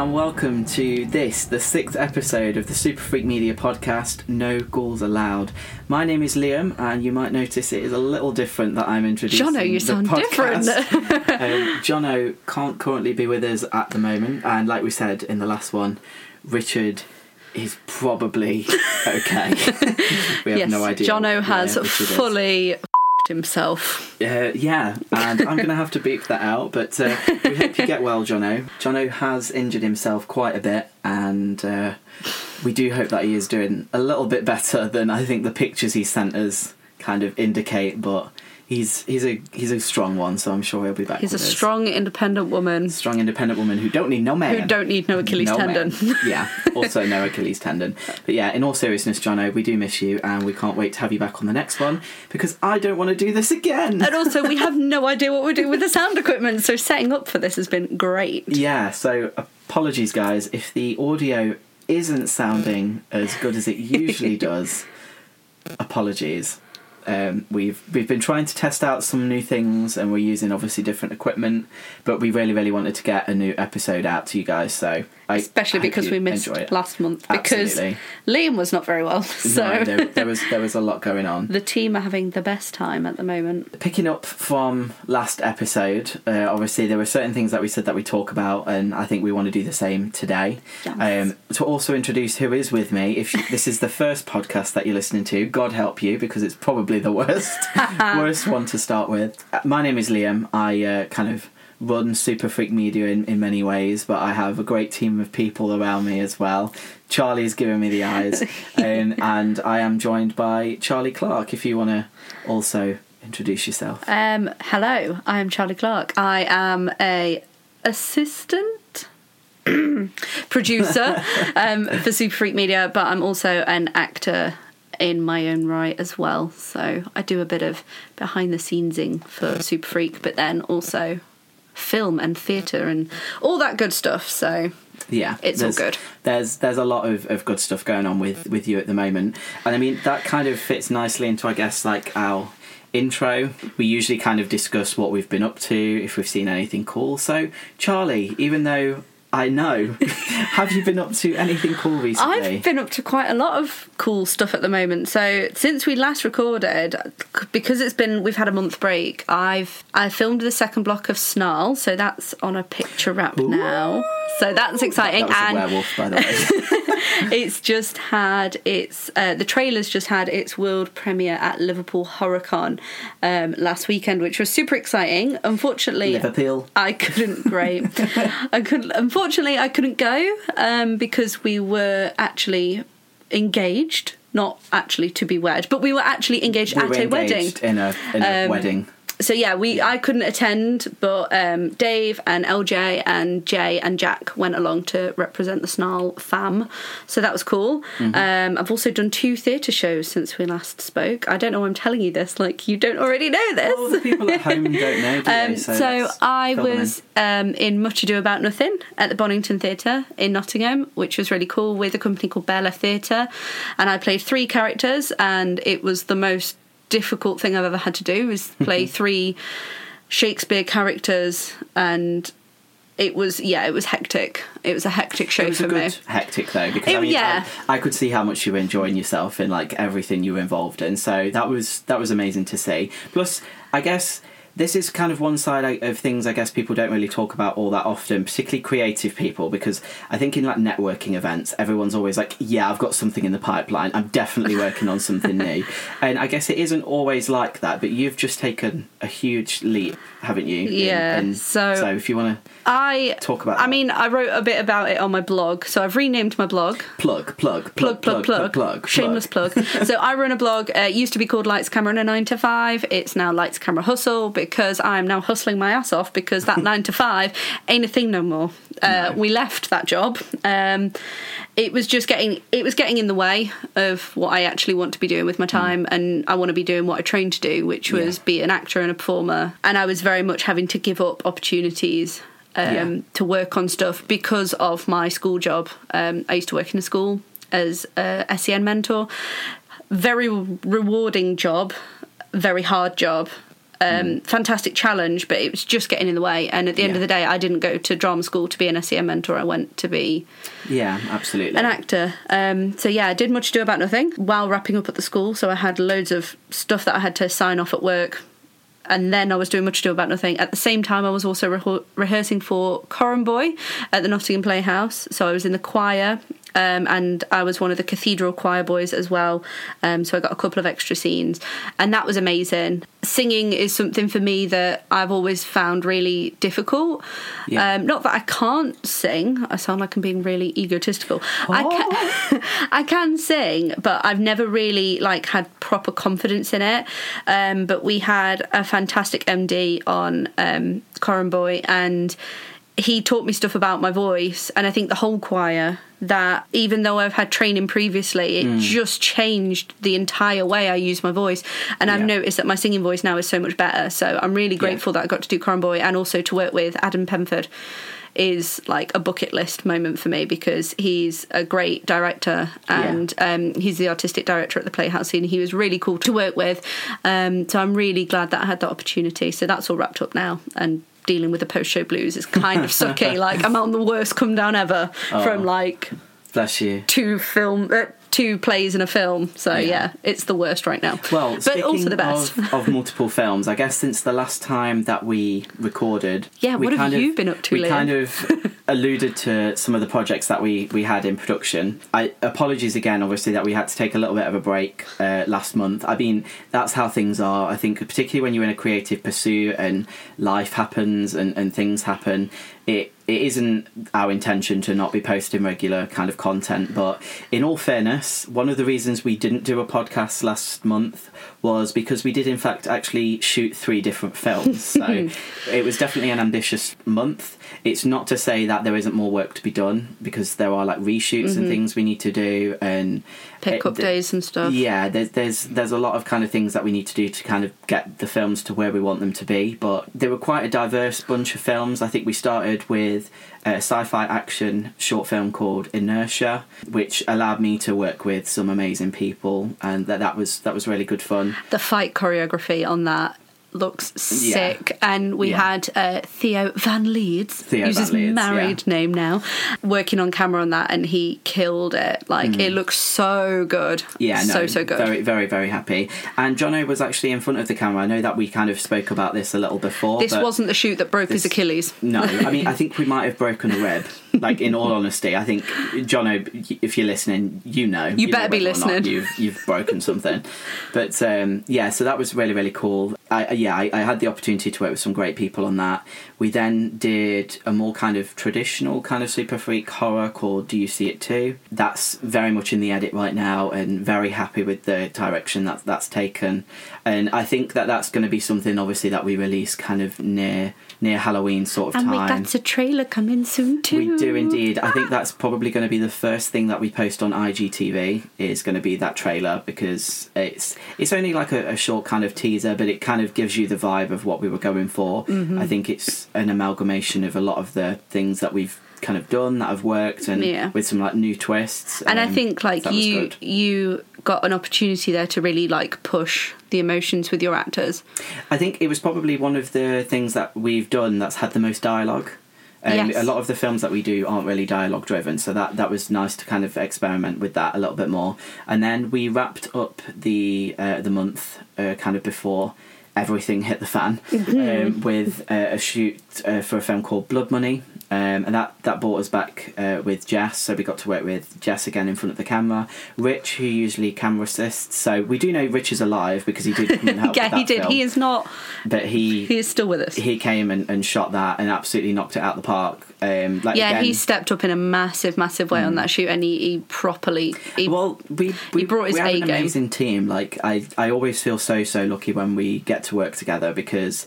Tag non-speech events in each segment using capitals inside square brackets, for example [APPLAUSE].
And welcome to this, the sixth episode of the Super Freak Media podcast, No Ghouls Allowed. My name is Liam, and you might notice it is a little different that I'm introducing. Jono, you sound podcast. different. [LAUGHS] [LAUGHS] um, Jono can't currently be with us at the moment, and like we said in the last one, Richard is probably [LAUGHS] okay. we have yes, no idea. Jono has fully, is. Himself. Uh, yeah, and I'm going to have to beep that out, but uh, we hope you get well, Jono. Jono has injured himself quite a bit, and uh, we do hope that he is doing a little bit better than I think the pictures he sent us kind of indicate. But he's he's a he's a strong one, so I'm sure he'll be back. He's a us. strong, independent woman strong, independent woman who don't need no man. who don't need no Achilles No tendon. man. [LAUGHS] yeah, also no Achilles tendon. But yeah, in all seriousness, Jono, we do miss you, and we can't wait to have you back on the next one because I don't want to do this again. and also, we have no idea what we're doing with the sound equipment, so setting up for this has been great. Yeah, so apologies, guys, if the audio isn't sounding as good as it [LAUGHS] usually does. Apologies. Um, we've we've been trying to test out some new things, and we're using obviously different equipment. But we really, really wanted to get a new episode out to you guys. So I Especially because we missed last month Absolutely. because Liam was not very well. [LAUGHS] So No, there, there was there was a lot going on. [LAUGHS] the team are having the best time at the moment. Picking up from last episode, uh, obviously there were certain things that we said that we talk about, and I think we want to do the same today. Yes. Um, to also introduce who is with me, if you, this is the first podcast that you're listening to, God help you because it's probably the worst [LAUGHS] worst one to start with. Uh, My name is Liam. I uh, kind of run Super Freak Media in, in many ways, but I have a great team of people around me as well. Charlie's giving me the eyes, [LAUGHS] um, and I am joined by Charlie Clark. If you want to also introduce yourself. Um, hello, I am Charlie Clark. I am a assistant [CLEARS THROAT] producer [LAUGHS] um, for Super Freak Media, but I'm also an actor in my own right as well. So I do a bit of behind the scenesing for Super Freak, but then also film and theatre and all that good stuff. So Yeah, It's all good. There's there's a lot of, of good stuff going on with with you at the moment, and I mean that kind of fits nicely into I guess like our intro. We usually kind of discuss what we've been up to, if we've seen anything cool. So Charlie, even though I know, [LAUGHS] have you been up to anything cool recently? I've been up to quite a lot of cool stuff at the moment. So since we last recorded, because it's been we've had a month break, I've I filmed the second block of Snarl, so that's on a picture wrap now. So that's exciting, that was a werewolf, by the way. [LAUGHS] it's just had its uh, the trailer's just had its world premiere at Liverpool HorrorCon um, last weekend, which was super exciting. Unfortunately, Liverpool. I couldn't. Great. [LAUGHS] I couldn't. Unfortunately, I couldn't go um, because we were actually engaged. Not actually to be wed, but we were actually engaged We at were a wedding. in a in a Um, wedding. So yeah, we I couldn't attend, but um, Dave and LJ and Jay and Jack went along to represent the Snarl fam. So that was cool. Mm-hmm. Um, I've also done two theatre shows since we last spoke. I don't know why I'm telling you this, like you don't already know this. All the people at home don't know. Do Um, [LAUGHS] they? so let's I them in. was um, in Much Ado About Nothing at the Bonington Theatre in Nottingham, which was really cool with a company called Bear Left Theatre, and I played three characters, and it was the most difficult thing I've ever had to do is [LAUGHS] play three Shakespeare characters, and it was yeah, it was hectic. It was a hectic show It was for a good me. hectic though because I mean yeah. I, I could see how much you were enjoying yourself in like everything you were involved in so that was that was amazing to see plus I guess this is kind of one side of things I guess people don't really talk about all that often particularly creative people because I think in like networking events everyone's always like yeah I've got something in the pipeline. I'm definitely [LAUGHS] working on something new. And I guess it isn't always like that but you've just taken a huge leap haven't you Yeah, so- so if you want to I Talk about I that. mean, I wrote a bit about it on my blog, so I've renamed my blog. plug plug plug, plug, plug, plug Shameless plug. [LAUGHS] so I run a blog. Uh, it used to be called Lights, Camera, and a Nine to Five. It's now Lights, Camera, Hustle because I'm now hustling my ass off because that [LAUGHS] nine to five ain't a thing no more. Uh, We left that job. Um, it was just getting it was getting in the way of what I actually want to be doing with my time, and I want to be doing what I trained to do, which was Yeah. be an actor and a performer. And I was very much having to give up opportunities um, Yeah. to work on stuff because of my school job. Um, I used to work in a school as a SEN mentor. Very rewarding job, very hard job. Um, Fantastic challenge, but it was just getting in the way. And at the end Yeah. of the day, I didn't go to drama school to be an SEN mentor. I went to be Yeah, absolutely. an actor. Um, so yeah, I did much ado about nothing while wrapping up at the school. So I had loads of stuff that I had to sign off at work, and then I was doing much ado about nothing. At the same time, I was also rehe rehearsing for Coram Boy at the Nottingham Playhouse. So I was in the choir. Um, and I was one of the cathedral choir boys as well. Um, so I got a couple of extra scenes, and that was amazing. Singing is something for me that I've always found really difficult. Yeah. Um, not that I can't sing. I sound like I'm being really egotistical. I can, [LAUGHS] I can sing, but I've never really like had proper confidence in it. Um, but we had a fantastic MD on um, Coram Boy, and he taught me stuff about my voice. And I think the whole choir that even though I've had training previously, it just changed the entire way I use my voice. And I've noticed that my singing voice now is so much better. So I'm really grateful that I got to do Coram Boy and also to work with Adam Penford is like a bucket list moment for me because he's a great director and um, he's the artistic director at the Playhouse and he was really cool to work with. Um, so I'm really glad that I had that opportunity. So that's all wrapped up now and dealing with the post show blues is kind of sucky. [LAUGHS] like I'm on the worst come down ever from oh. like Bless you. two film. Uh, Two plays and a film, so yeah. it's the worst right now. Well, but also the best. Of, of multiple films, I guess since the last time that we recorded, [LAUGHS] Yeah, we what have of- you been up to, We Liam? kind of [LAUGHS] alluded to some of the projects that we we had in production. I apologies again, obviously, that we had to take a little bit of a break uh, last month. I mean, that's how things are. I think, particularly when you're in a creative pursuit and life happens and, and things happen, it it isn't our intention to not be posting regular kind of content. But in all fairness, one of the reasons we didn't do a podcast last month was because we did, in fact, actually shoot three different films. So [LAUGHS] it was definitely an ambitious month. It's not to say that there isn't more work to be done because there are like reshoots and mm-hmm. things we need to do and Pick-up days and stuff. yeah, there's there's there's a lot of kind of things that we need to do to kind of get the films to where we want them to be. But they were quite a diverse bunch of films. I think we started with a sci-fi action short film called Inertia, which allowed me to work with some amazing people, and that that was that was really good fun. the fight choreography on that looks Yeah. sick and we Yeah. had uh, Theo Van Leeds Theo who's Van his Leeds, married name now working on camera on that and he killed it like it looks so good Mm. Yeah, no, so so good Very, very, very happy. And Jono was actually in front of the camera. I know that we kind of spoke about this a little before. this wasn't the shoot that broke his Achilles No, I mean, I [LAUGHS] think we might have broken a rib. Like, in all honesty, I think, Jono, if you're listening, you know. You know better be or not listening. You've, you've broken something. But um, yeah, so that was really, really cool. I, yeah, I, I had the opportunity to work with some great people on that. We then did a more kind of traditional kind of super freak horror called Do You See It Too? That's very much in the edit right now and very happy with the direction that that's taken. And I think that that's going to be something, obviously, that we release kind of near near Halloween sort of time. and we got a trailer coming soon too We do indeed. I think that's probably going to be the first thing that we post on IGTV is going to be that trailer because it's it's only like a, a short kind of teaser, but it kind of gives you the vibe of what we were going for. Mm-hmm. I think it's an amalgamation of a lot of the things that we've kind of done that have worked and Yeah. with some like new twists. and I um, think like you you got an opportunity there to really like push the emotions with your actors I think it was probably one of the things that we've done that's had the most dialogue. Um, Yes. A lot of the films that we do aren't really dialogue driven, so that, that was nice to kind of experiment with that a little bit more. And then we wrapped up the uh, the month uh, kind of before everything hit the fan [LAUGHS] um, with uh, a shoot uh, for a film called Blood Money. Um, and that, that brought us back uh, with Jess, so we got to work with Jess again in front of the camera. Rich, who usually camera assists, so we do know Rich is alive because he did come and help. [LAUGHS] yeah he did film he is not but he he is still with us he came and, and shot that and absolutely knocked it out the park. Um, like yeah again, he stepped up in a massive massive way on that shoot and he, he properly he, well, we we, brought his we have A an game. amazing team. Like I, I always feel so so lucky when we get to work together because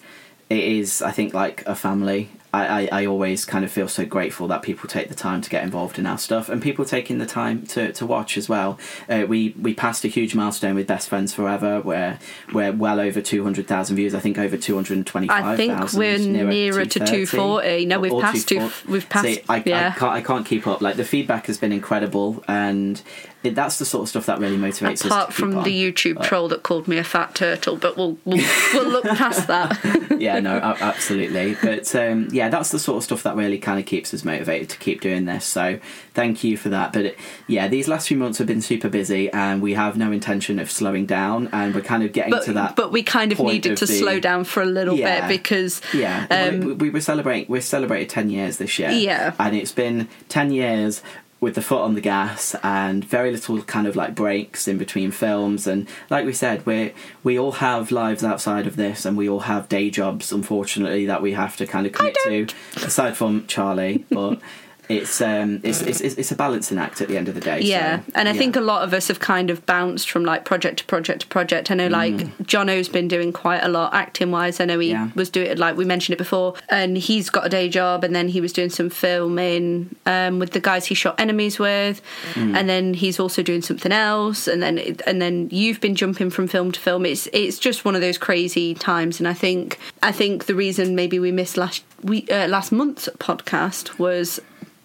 it is I think like a family. I, I, I always kind of feel so grateful that people take the time to get involved in our stuff and people taking the time to, to watch as well. Uh, we we passed a huge milestone with Best Friends Forever where we're well over 200,000 views. I think over 225,000. I think we're nearer to 240. No, we've passed two- we've passed- See, I, yeah. I, can't, I can't keep up. Like the feedback has been incredible and it, that's the sort of stuff that really motivates Apart us. Apart from on. the YouTube troll that called me a fat turtle, but we'll we'll, we'll look past that. [LAUGHS] yeah, no, absolutely. But um, yeah, that's the sort of stuff that really kind of keeps us motivated to keep doing this. So thank you for that. But it, yeah, these last few months have been super busy, and we have no intention of slowing down. And we're kind of getting But to that. but we kind of needed of to the- slow down for a little Yeah. bit because Yeah, um, we, we were celebrating. We celebrated ten years this year. Yeah. and it's been ten years with the foot on the gas and very little kind of like breaks in between films. And like we said, we we all have lives outside of this, and we all have day jobs. Unfortunately, that we have to kind of commit to, aside from Charlie, but. [LAUGHS] It's um it's, it's it's a balancing act at the end of the day. Yeah, so, and I yeah. think a lot of us have kind of bounced from like project to project to project. I know like Jono's been doing quite a lot acting wise. I know he Mm. Yeah. was doing like we mentioned it before, and he's got a day job, and then he was doing some filming um, with the guys he shot Enemies with, Mm. and then he's also doing something else, and then and then you've been jumping from film to film. It's it's just one of those crazy times, and I think I think the reason maybe we missed last we uh, last month's podcast was.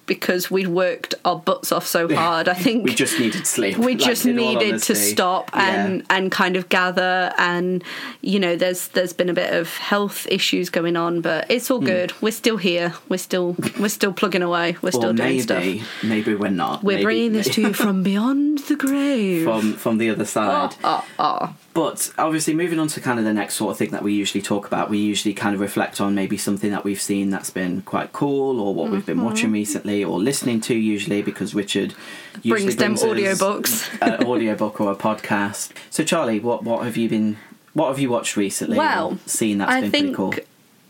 Because we'd worked our butts off so hard, I think we just needed sleep. we like, just needed to stop and Yeah. and kind of gather and you know there's there's been a bit of health issues going on but it's all good we're still here we're still we're still plugging away we're still Hmm. doing maybe stuff maybe maybe we're not. we're Maybe- bringing this to you [LAUGHS] from beyond the grave from from the other side. oh, oh, oh. But obviously, moving on to kind of the next sort of thing that we usually talk about, we usually kind of reflect on maybe something that we've seen that's been quite cool, or what we've been Mm-hmm. watching recently, or listening to. Usually, because Richard usually brings them audiobooks an audiobook or a podcast. So, Charlie, what what have you been? What have you watched recently? or Well, seen that's I been think pretty cool.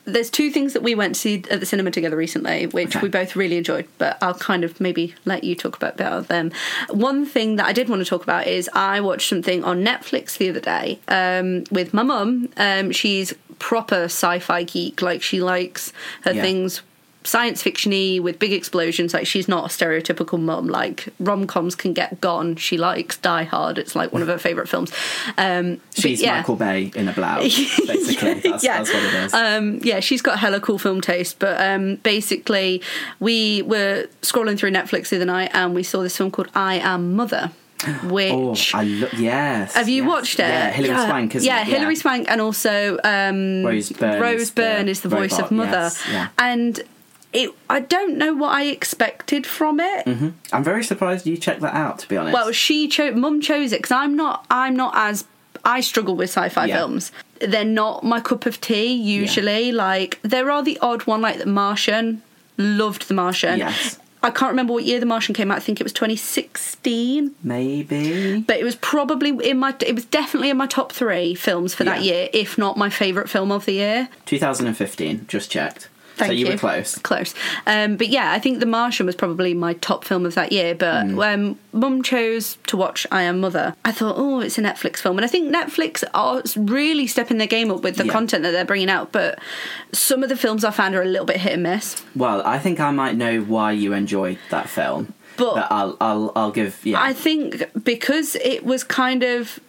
there's two things that we went to see at the cinema together recently, which Okay. we both really enjoyed. But I'll kind of maybe let you talk about, about them. One thing that I did want to talk about is I watched something on Netflix the other day um, with my mum. Um, she's proper sci-fi geek. Like she likes her Yeah. things science fictiony with big explosions. Like she's not a stereotypical mum. Like rom coms can get gone. She likes Die Hard. It's like one of her favourite films. Um, She's yeah. Michael Bay in a blouse, [LAUGHS] basically. That's, Yeah. that's what it is. Um, yeah, she's got hella cool film taste. But um, basically, we were scrolling through Netflix the other night and we saw this film called I Am Mother. [GASPS] oh, Which I lo- yes. have you yes. watched it? Yeah, Hilary Swank, isn't yeah, it? Hilary Swank, and also um, Rose Byrne. Rose is the Byrne is the voice robot, of Mother, yes, yeah. and it. I don't know what I expected from it. Mhm. I'm very surprised you checked that out. To be honest. Well, she chose. Mum chose it because I'm not. I'm not as. I struggle with sci-fi Yeah. films. They're not my cup of tea usually. Like there are the odd one, like The Martian. Loved The Martian. Yes. I can't remember what year The Martian came out. I think it was 2016. Maybe. But it was probably in my. It was definitely in my top three films for that year, if not my favourite film of the year. 2015. Just checked. Thank so you, you. were close. Close. Um, but yeah, I think The Martian was probably my top film of that year. But Mm. um, Mum chose to watch I Am Mother. I thought, oh, it's a Netflix film. And I think Netflix are really stepping their game up with the Yeah. content that they're bringing out. But some of the films I found are a little bit hit and miss. Well, I think I might know why you enjoyed that film. But- I'll I'll I'll give yeah. I think because it was kind of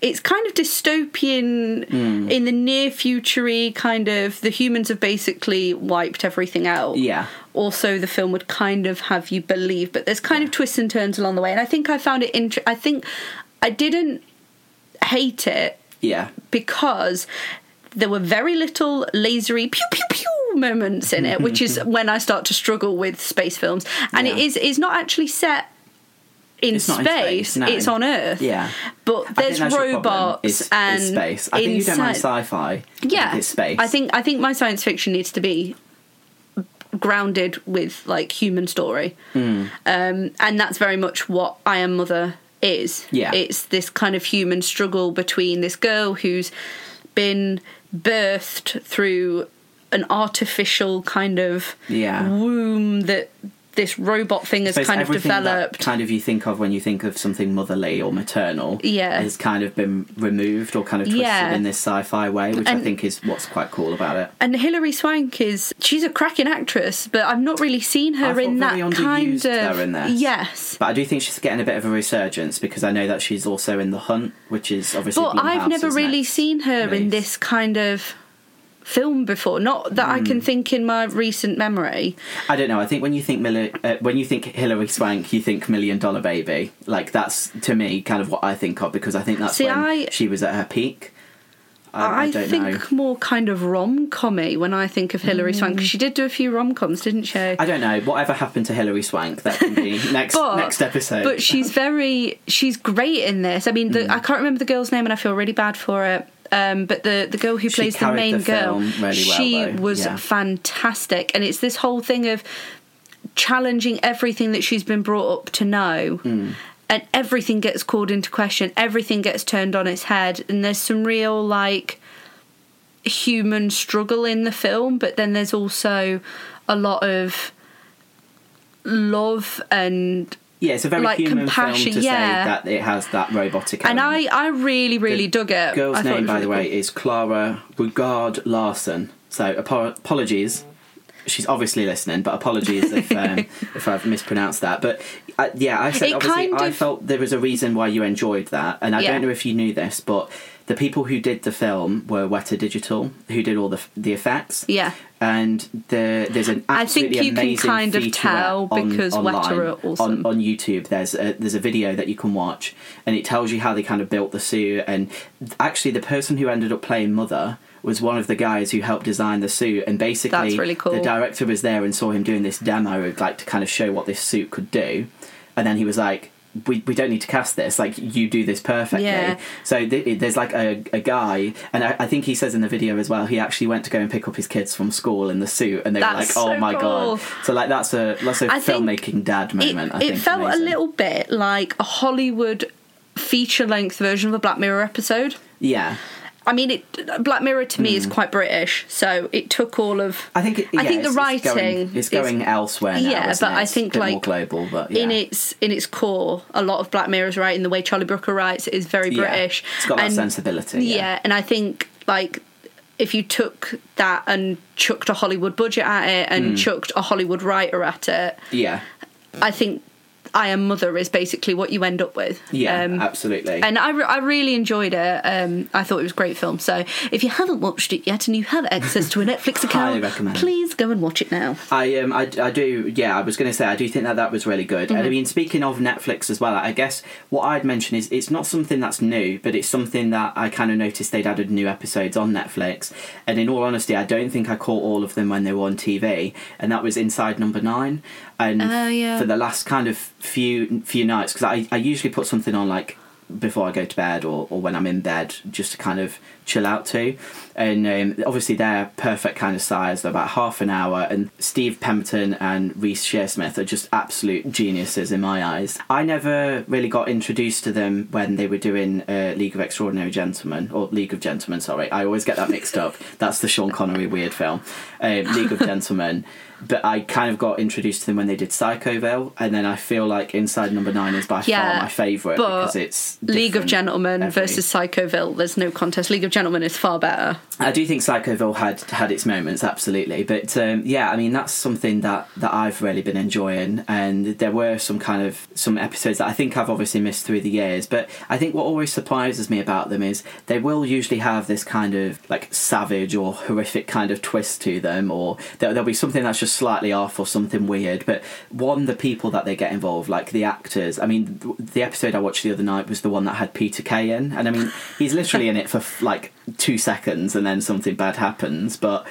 it's kind of dystopian Hmm. in the near future kind of the humans have basically wiped everything out. Yeah. Also the film would kind of have you believe but there's kind of twists and turns along the way and I think I found it int- I think I didn't hate it yeah. because there were very little lasery pew pew pew moments in it, which is [LAUGHS] when I start to struggle with space films. And it Yeah. is is not actually set in It's not in space; space, no. it's on Earth. Yeah. but there's robots is- and is space. I think you don't mind sci-fi. Yeah, it's space. I think I think my science fiction needs to be grounded with like human story, Hmm. um, and that's very much what I Am Mother is. Yeah. it's this kind of human struggle between this girl who's been birthed through an artificial kind of Yeah. womb that this robot thing has So kind of developed. kind of you think of when you think of something motherly or maternal. Yeah. Has kind of been removed or kind of twisted Yeah. in this sci-fi way, which I think is what's quite cool about it. And Hilary Swank is she's a cracking actress, but I've not really seen her in that kind of her in this. yes. But I do think she's getting a bit of a resurgence because I know that she's also in The Hunt, which is obviously. But I've never really next seen her in this kind of film before. Not that I can think in my recent memory. I don't know. I think when you think Mil- uh, when you think Hilary Swank, you think Million Dollar Baby. Like that's to me kind of what I think of because I think that's See, when I- she was at her peak. I, I, I, think know. more kind of rom commy when I think of Hilary Swank 'cause she did do a few rom coms, didn't she? I don't know. Whatever happened to Hilary Swank? That can be [LAUGHS] next But- next episode. But she's very, she's great in this. I mean, the, Mm. I can't remember the girl's name, and I feel really bad for it. Um, but the the girl who plays the main the girl, really she though. was Yeah. fantastic, and it's this whole thing of challenging everything that she's been brought up to know. Mm. And everything gets called into question, everything gets turned on its head, and there's some real like human struggle in the film, but then there's also a lot of love and yeah, it's a very like human film to yeah. say that it has that robotic. and element. I, I really, really dug it. girl's I it name, by really the way, cool. is Clara Rugaard Larson. So apo- apologies. She's obviously listening, but apologies if um, [LAUGHS] if I've mispronounced that. But uh, yeah, I said It obviously I of- felt there was a reason why you enjoyed that, and I Yeah. don't know if you knew this, but the people who did the film were Weta Digital, who did all the the effects. Yeah. and the, there's an I think absolutely you can kind of tell on- because Weta online, are awesome. on, on YouTube. There's a, there's a video that you can watch, and it tells you how they kind of built the suit. And actually, the person who ended up playing Mother was one of the guys who helped design the suit. And basically, really cool. the director was there and saw him doing this demo, like to kind of show what this suit could do. And then he was like. We, we don't need to cast this like you do this perfectly Yeah. so th- there's like a, a guy and I, I think he says in the video as well he actually went to go and pick up his kids from school in the suit and they That's were like oh so my cool. god so like that's a that's a I filmmaking dad It, moment I it think felt a little bit like a Hollywood feature length version of a Black Mirror episode. yeah I mean, it, Black Mirror to me is quite British, so it took all of. Hmm. I think it, I yeah, think the writing it's going, is- going elsewhere now, Yeah, but it? I think, like, global but yeah in its in its core, a lot of Black Mirror's writing, the way Charlie Brooker writes, is very Yeah. British. It's got that And- sensibility, yeah. and I think like if you took that and chucked a Hollywood budget at it Hmm. and chucked a Hollywood writer at it, yeah I think I Am Mother is basically what you end up with. yeah Um, absolutely and I, re- I really enjoyed it. Um, I thought it was a great film. So if you haven't watched it yet and you have access to a Netflix [LAUGHS] account, please go and watch it now. I um I, I do yeah I was going to say I do think that that was really good and I mean speaking of Netflix as well I guess what I'd mention is it's not something that's new but it's something that I kind of noticed they'd added new episodes on Netflix and in all honesty I don't think I caught all of them when they were on TV and that was Inside Number Nine and Oh, yeah. for the last kind of few few nights because I, I usually put something on like before I go to bed or, or when I'm in bed just to kind of chill out to. And um, obviously they're perfect kind of size. They're about half an hour. And Steve Pemberton and Reece Shearsmith are just absolute geniuses in my eyes. I never really got introduced to them when they were doing uh, League of Extraordinary Gentlemen or League of Gentlemen. Sorry, I always get that mixed up. [LAUGHS] That's the Sean Connery weird film, um, League of Gentlemen. But I kind of got introduced to them when they did Psychoville, and then I feel like Inside Number Nine is by Yeah, far my favourite because it's League of Gentlemen every- versus Psychoville. There's no contest. League of Gentlemen is far better. I do think Psychoville had had its moments, absolutely. But um, yeah, I mean that's something that that I've really been enjoying, and there were some kind of some episodes that I think I've obviously missed through the years. But I think what always surprises me about them is they will usually have this kind of like savage or horrific kind of twist to them, or there, there'll be something that's just slightly off or something weird. But one, the people that they get involved, like the actors. I mean, the episode I watched the other night was the one that had Peter Kay in, and I mean he's literally in it for like two seconds, and then something bad happens, but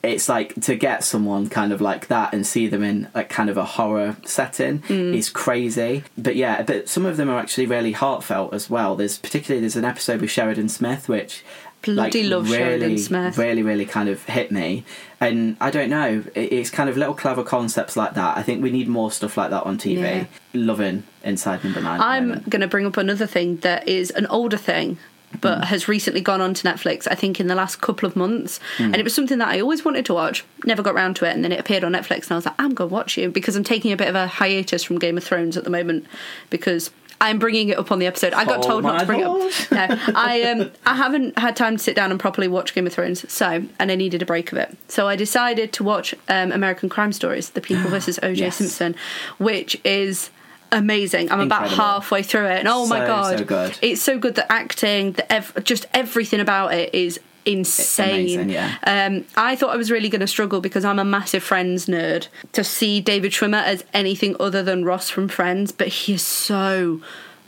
it's like to get someone kind of like that and see them in like kind of a horror setting mm. is crazy. But yeah, but some of them are actually really heartfelt as well. There's particularly there's an episode with Sheridan Smith which Bloody like, love really, Sheridan Smith. Really, really kind of hit me. And I don't know, it's kind of little clever concepts like that. I think we need more stuff like that on TV. Yeah. Loving Inside Number Nine. I'm going to bring up another thing that is an older thing. But has recently gone on to Netflix, I think, in the last couple of months. And it was something that I always wanted to watch, never got round to it. And then it appeared on Netflix, and I was like, I'm going to watch it because I'm taking a bit of a hiatus from Game of Thrones at the moment because I'm bringing it up on the episode. I got Oh told not to bring Lord. it up. [LAUGHS] No, I um, I haven't had time to sit down and properly watch Game of Thrones, so and I needed a break of it. So I decided to watch um, American Crime Stories: The People [GASPS] versus O.J. Yes. Simpson, which is amazing. I'm about halfway through it, and oh my god, so it's so good. The acting, the ev- just everything about it is insane. Amazing, yeah. Um, I thought I was really going to struggle because I'm a massive Friends nerd to see David Schwimmer as anything other than Ross from Friends, but he is so,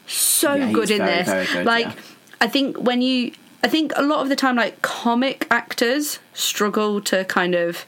so Yeah, good in very, this. very good, like, yeah. I think when you, I think a lot of the time, like comic actors struggle to kind of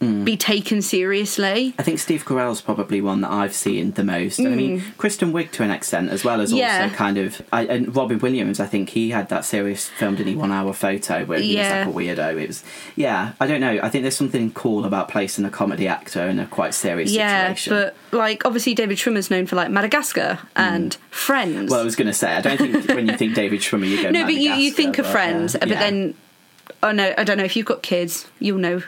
Mm. be taken seriously. I think Steve Carell's probably one that I've seen the most. And I mean, Kristen Wiig to an extent, as well as Mm. Yeah. also kind of. I, and Robin Williams, I think he had that series filmed in a One Hour Photo where he Yeah. was like a weirdo. It was, yeah, I don't know. I think there's something cool about placing a comedy actor in a quite serious Yeah, situation. but like obviously David Schwimmer's known for like Madagascar and Friends. Mm. well, I was going to say, I don't think [LAUGHS] when you think David Schwimmer, you go. no, but you, you think of Friends, but yeah. then oh no, I don't know if you've got kids, you'll know.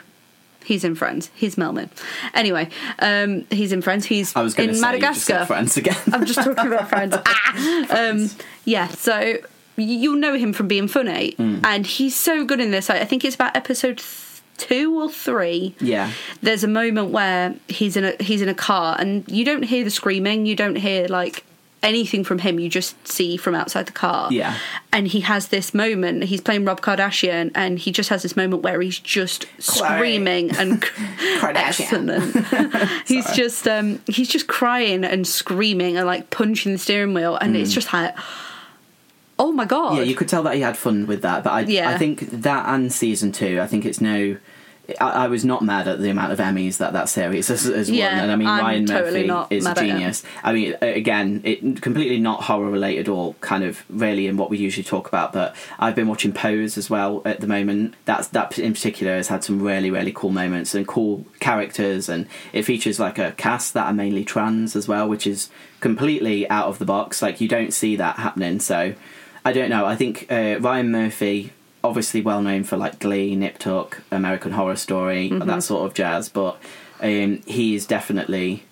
He's in Friends. He's Melman. Anyway, um, he's in Friends. He's I was in say, you just Madagascar. Friends again. I'm just talking about Friends. [LAUGHS] Ah! Um, yeah, so you'll know him from being funny, Hmm. and he's so good in this. I I think it's about episode th- two or three. yeah, There's a moment where he's in a he's in a car, and you don't hear the screaming. You don't hear like anything from him. You just see from outside the car. Yeah. And he has this moment. He's playing Rob Kardashian, and he just has this moment where he's just Khloé. screaming and [LAUGHS] Kardashian. [LAUGHS] he's just um, he's just crying and screaming and like punching the steering wheel, and it's just like, oh my god. Mm. Yeah, you could tell that he had fun with that, but I, Yeah. I think that and season two, I think it's no. I, I was not mad at the amount of Emmys that that series has, has won, and I mean I'm Ryan totally Murphy is a mad at him. genius. I mean, again, it completely not horror related or kind of really in what we usually talk about. But I've been watching Pose as well at the moment. That's that in particular has had some really really cool moments and cool characters, and it features like a cast that are mainly trans as well, which is completely out of the box. Like you don't see that happening, so. I don't know. I think uh, Ryan Murphy, obviously well known for like Glee, Nip Tuck, American Horror Story, that sort of jazz, but um, he is definitely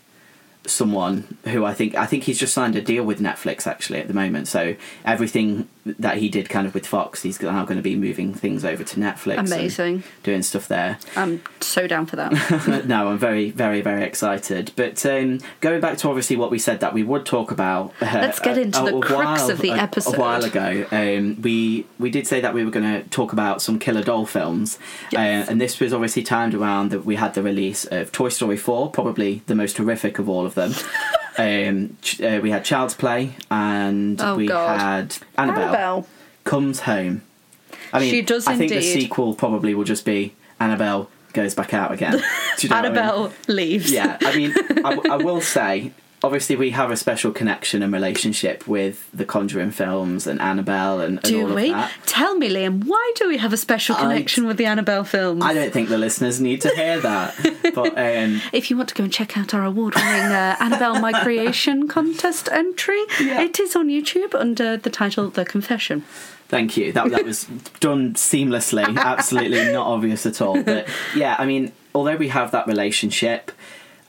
someone who I think I think he's just signed a deal with Netflix actually at the moment. So everything that he did kind of with Fox, he's now going to be moving things over to Netflix. and Amazing. doing stuff there. I'm so down for that. [LAUGHS] no, I'm very, very, very excited. But um, going back to obviously what we said that we would talk about. Uh, Let's get into the crux while, of the a- episode. A while ago, um, we we did say that we were going to talk about some killer doll films, Yes. uh, and this was obviously timed around that we had the release of Toy Story 4, probably the most horrific of all of them. [LAUGHS] um, uh, we had Child's Play, and Oh, we God. had Annabelle, Annabelle. Comes home. I mean, She does I think the sequel probably will just be Annabelle goes back out again. [LAUGHS] You know what I mean? Annabelle leaves. Yeah, I mean, I, w- I will say, obviously, we have a special connection and relationship with the Conjuring films and Annabelle and, and Do all we? of that. Tell me, Liam, why do we have a special I- connection with the Annabelle films? I don't think the listeners need to hear that, [LAUGHS] but um, If you want to go and check out our award winning uh, Annabelle My Creation contest entry, Yeah. it is on YouTube under the title The Confession. Thank you. That that was done seamlessly. [LAUGHS] Absolutely not obvious at all. But yeah, I mean, although we have that relationship,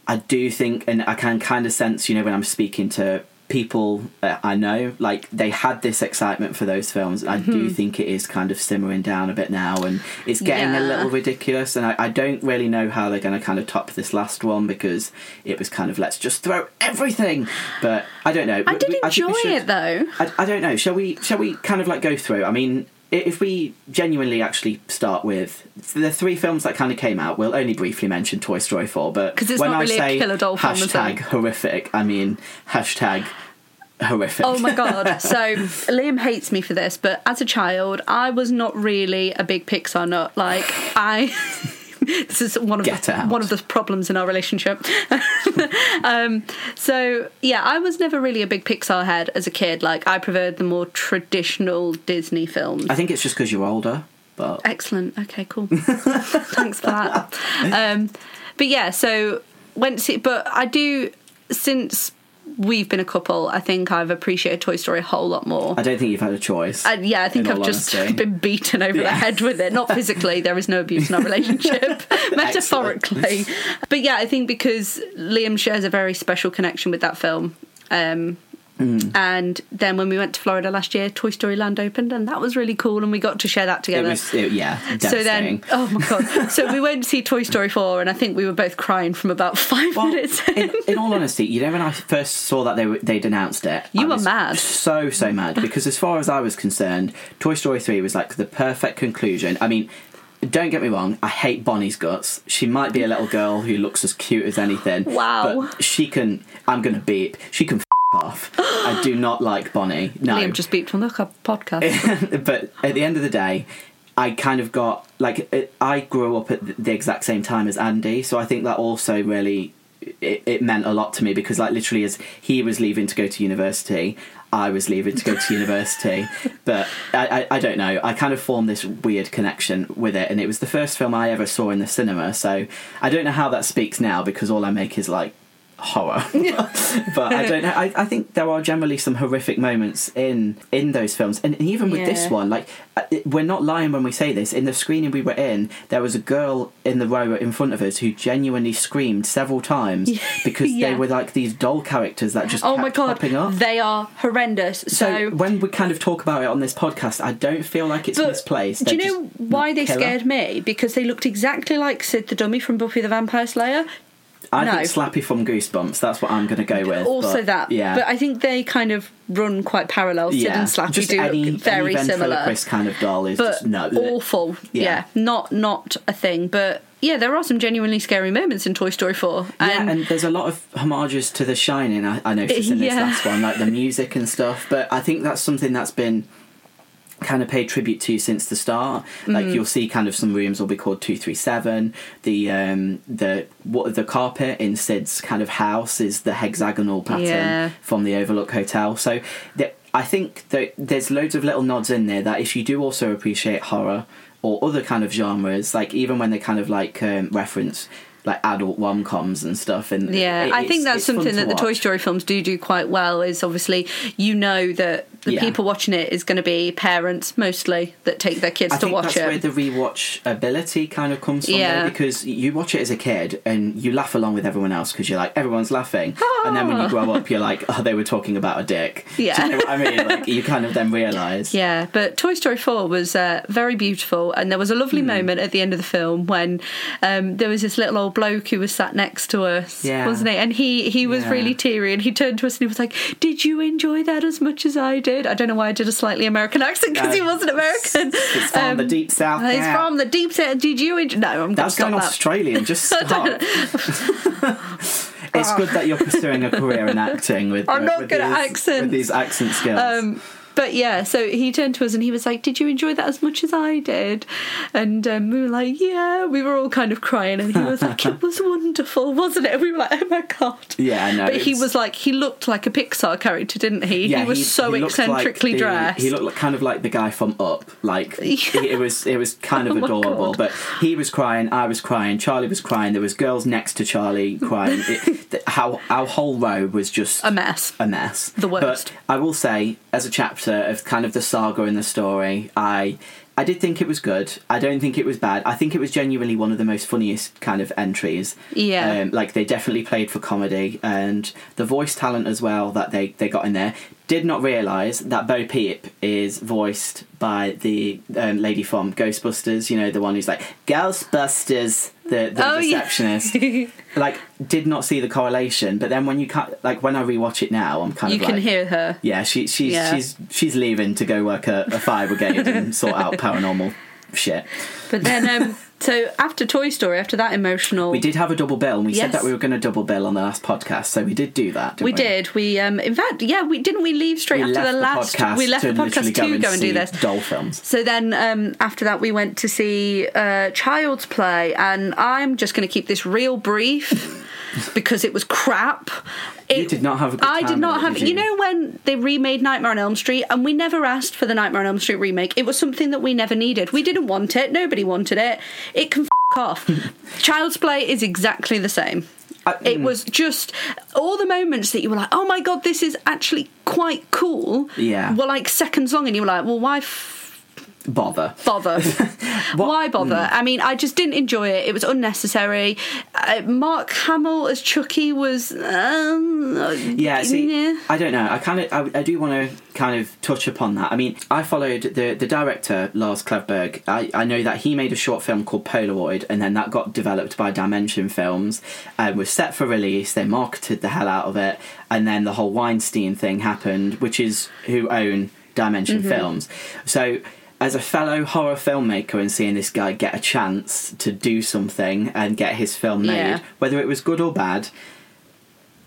I do think, and I can kind of sense, you know, when I'm speaking to people I know, like they had this excitement for those films. I do mm-hmm. think it is kind of simmering down a bit now, and it's getting a little ridiculous. And I, I don't really know how they're going to kind of top this last one because it was kind of let's just throw everything. But I don't know. I did we- enjoy should- it though. I, I don't know. Shall we? Shall we kind of like go through? I mean, i- if we genuinely actually start with the three films that kind of came out, we'll only briefly mention Toy Story four. But 'Cause it's when not I really a say killer doll film, hashtag horrific, I mean hashtag horrific. Oh my god. [LAUGHS] So Liam hates me for this, but as a child, I was not really a big Pixar nut. Like I [LAUGHS] [LAUGHS] this is one of Get the, out. one of the problems in our relationship. [LAUGHS] um, so yeah, I was never really a big Pixar head as a kid. Like I preferred the more traditional Disney films. I think it's just because you're older. But Excellent. Okay, cool. [LAUGHS] Thanks for that. Um, but yeah, so went to see, but I do since we've been a couple. I think I've appreciated Toy Story a whole lot more. I don't think you've had a choice. Yeah, I think I've just honesty. been beaten over the head with it. Not physically, there is no abuse in our relationship, [LAUGHS] [LAUGHS] metaphorically. But yeah, I think because Liam shares a very special connection with that film. Um, Mm. And then when we went to Florida last year, Toy Story Land opened, and that was really cool, and we got to share that It together. was, it, yeah, so then, oh my god! so we went to see Toy Story four, and I think we were both crying from about [LAUGHS] five Well, minutes. in, in all honesty, you know when I first saw that they were, they'd announced it, You I were mad. so so mad because as far as I was concerned, Toy Story three was like the perfect conclusion. I mean. Don't get me wrong, I hate Bonnie's guts. She might be a little girl who looks as cute as anything. Wow. But she can, I'm going to beep, she can off. I do not like Bonnie. No. Liam just beeped on the podcast. [LAUGHS] but at the end of the day, I kind of got like it, I grew up at the exact same time as Andy, so I think that also really it, it meant a lot to me because like literally as he was leaving to go to university. I was leaving to go to university, [LAUGHS] but I, I, I don't know. I kind of formed this weird connection with it, and it was the first film I ever saw in the cinema. So I don't know how that speaks now because all I make is like horror. [LAUGHS] but I don't know. I, I think there are generally some horrific moments in in those films, and even with this Yeah. one, like uh, we're not lying when we say this. In the screening we were in, there was a girl in the row in front of us who genuinely screamed several times [LAUGHS] because Yeah. they were like these doll characters that just oh kept my god, popping up. they are horrendous. so, So, when we kind of talk about it on this podcast, I don't feel like it's But misplaced. do you They're know just why not they killer. scared me? Because they looked exactly like Sid the Dummy from Buffy the Vampire Slayer. I no. think Slappy from Goosebumps. That's what I'm going to go with. Also but, that, yeah. but I think they kind of run quite parallel. Sid and Slappy just do any, look very any similar. ventriloquist kind of doll is but just no. awful. Yeah. Yeah. not not a thing. But yeah, there are some genuinely scary moments in Toy Story Four. Yeah, and there's a lot of homages to The Shining. I, I noticed in this [LAUGHS] Yeah. last one, like the music and stuff. But I think that's something that's been kind of paid tribute to since the start. Like Mm. you'll see, kind of some rooms will be called two three seven. The um the what the carpet in Sid's kind of house is the hexagonal pattern Yeah. from the Overlook Hotel. So the, I think that there's loads of little nods in there that if you do also appreciate horror or other kind of genres, like even when they kind of like um, reference like adult rom coms and stuff, and Yeah, it- I think that's something that the Toy. Story films do do quite well. Is obviously you know that the Yeah. people watching it is going to be parents mostly that take their kids I to watch that's it. That's where the rewatch ability kind of comes from Yeah. there because you watch it as a kid and you laugh along with everyone else because you're like everyone's laughing [LAUGHS] and then when you grow up you're like oh they were talking about a dick Yeah. [LAUGHS] Do you know what I mean like you kind of then realise Yeah, but Toy Story 4 was uh, very beautiful, and there was a lovely moment at the end of the film when um, there was this little old bloke who was sat next to us, Yeah. wasn't he? And he, he was Yeah. really teary, and he turned to us and he was like, Did you enjoy that as much as I did? I don't know why I did a slightly American accent because he Uh, wasn't American. it's from the deep south He's yeah. from the deep south. Did you enjoy? No, I'm that's going that. Australian just [LAUGHS] stop [LAUGHS] it's good that you're pursuing a career in acting with [LAUGHS] I'm uh, not with good at these- accents. with these accent skills Um, but yeah, so he turned to us and he was like, "Did you enjoy that as much as I did?" And um, we were like, "Yeah." We were all kind of crying, and he was like, "It was wonderful, wasn't it?" And we were like, "Oh my god!" yeah I know But he was like, he looked like a Pixar character, didn't he? Yeah, he was so he looked like eccentrically the- dressed. He looked like, kind of like the guy from Up. Like [LAUGHS] Yeah. he- it was, it was kind of Oh adorable. But he was crying, I was crying, Charlie was crying. There was girls next to Charlie crying. [LAUGHS] It, how our whole row was just a mess. a mess. The worst. But I will say, as a chapter of kind of the saga and the story, I I did think it was good. I don't think it was bad. I think it was genuinely one of the most funniest kind of entries. Yeah. Um, like they definitely played for comedy and the voice talent as well that they, they got in there. Did not realise that Bo Peep is voiced by the um, lady from Ghostbusters, you know, the one who's like, Ghostbusters, the, the Oh, yeah. receptionist. [LAUGHS] like, did not see the correlation, but then when you cut, like, when I rewatch it now, I'm kind you of you can like, hear her. yeah, she, she's Yeah. she's she's leaving to go work at a fire brigade and [LAUGHS] sort out paranormal shit. But then, um, so after Toy Story, after that emotional, We did have a double bill, and we said that we were going to double bill on the last podcast, so we did do that. Didn't we we, did. We, um, in fact, yeah, we didn't. We leave straight We after the last. podcast we left to the podcast to go and, do see this. doll films. So then, um, after that, we went to see uh, Child's Play, and I'm just going to keep this real brief [LAUGHS] because it was crap. You It- did not have a good I did not with it, have. did You you? know when they remade Nightmare on Elm Street, and we never asked for the Nightmare on Elm Street remake. It was something that we never needed. We didn't want it. Nobody wanted it. It can f- off. [LAUGHS] Child's Play is exactly the same. I- It mm. was just all the moments that you were like, "Oh my god, this is actually quite cool." Yeah. Were like seconds long, and you were like, "Well, why?" F- bother. bother. [LAUGHS] Why bother? I mean, I just didn't enjoy it. It was unnecessary. Uh, Mark Hamill as Chucky was. Um, Yeah, see, yeah. I don't know. I kind of, I, I do want to kind of touch upon that. I mean, I followed the the director Lars Klevberg. I, I know that he made a short film called Polaroid, and then that got developed by Dimension Films and was set for release. They marketed the hell out of it, and then the whole Weinstein thing happened, which is who own Dimension Mm-hmm. Films. So. As a fellow horror filmmaker and seeing this guy get a chance to do something and get his film made, Yeah. whether it was good or bad,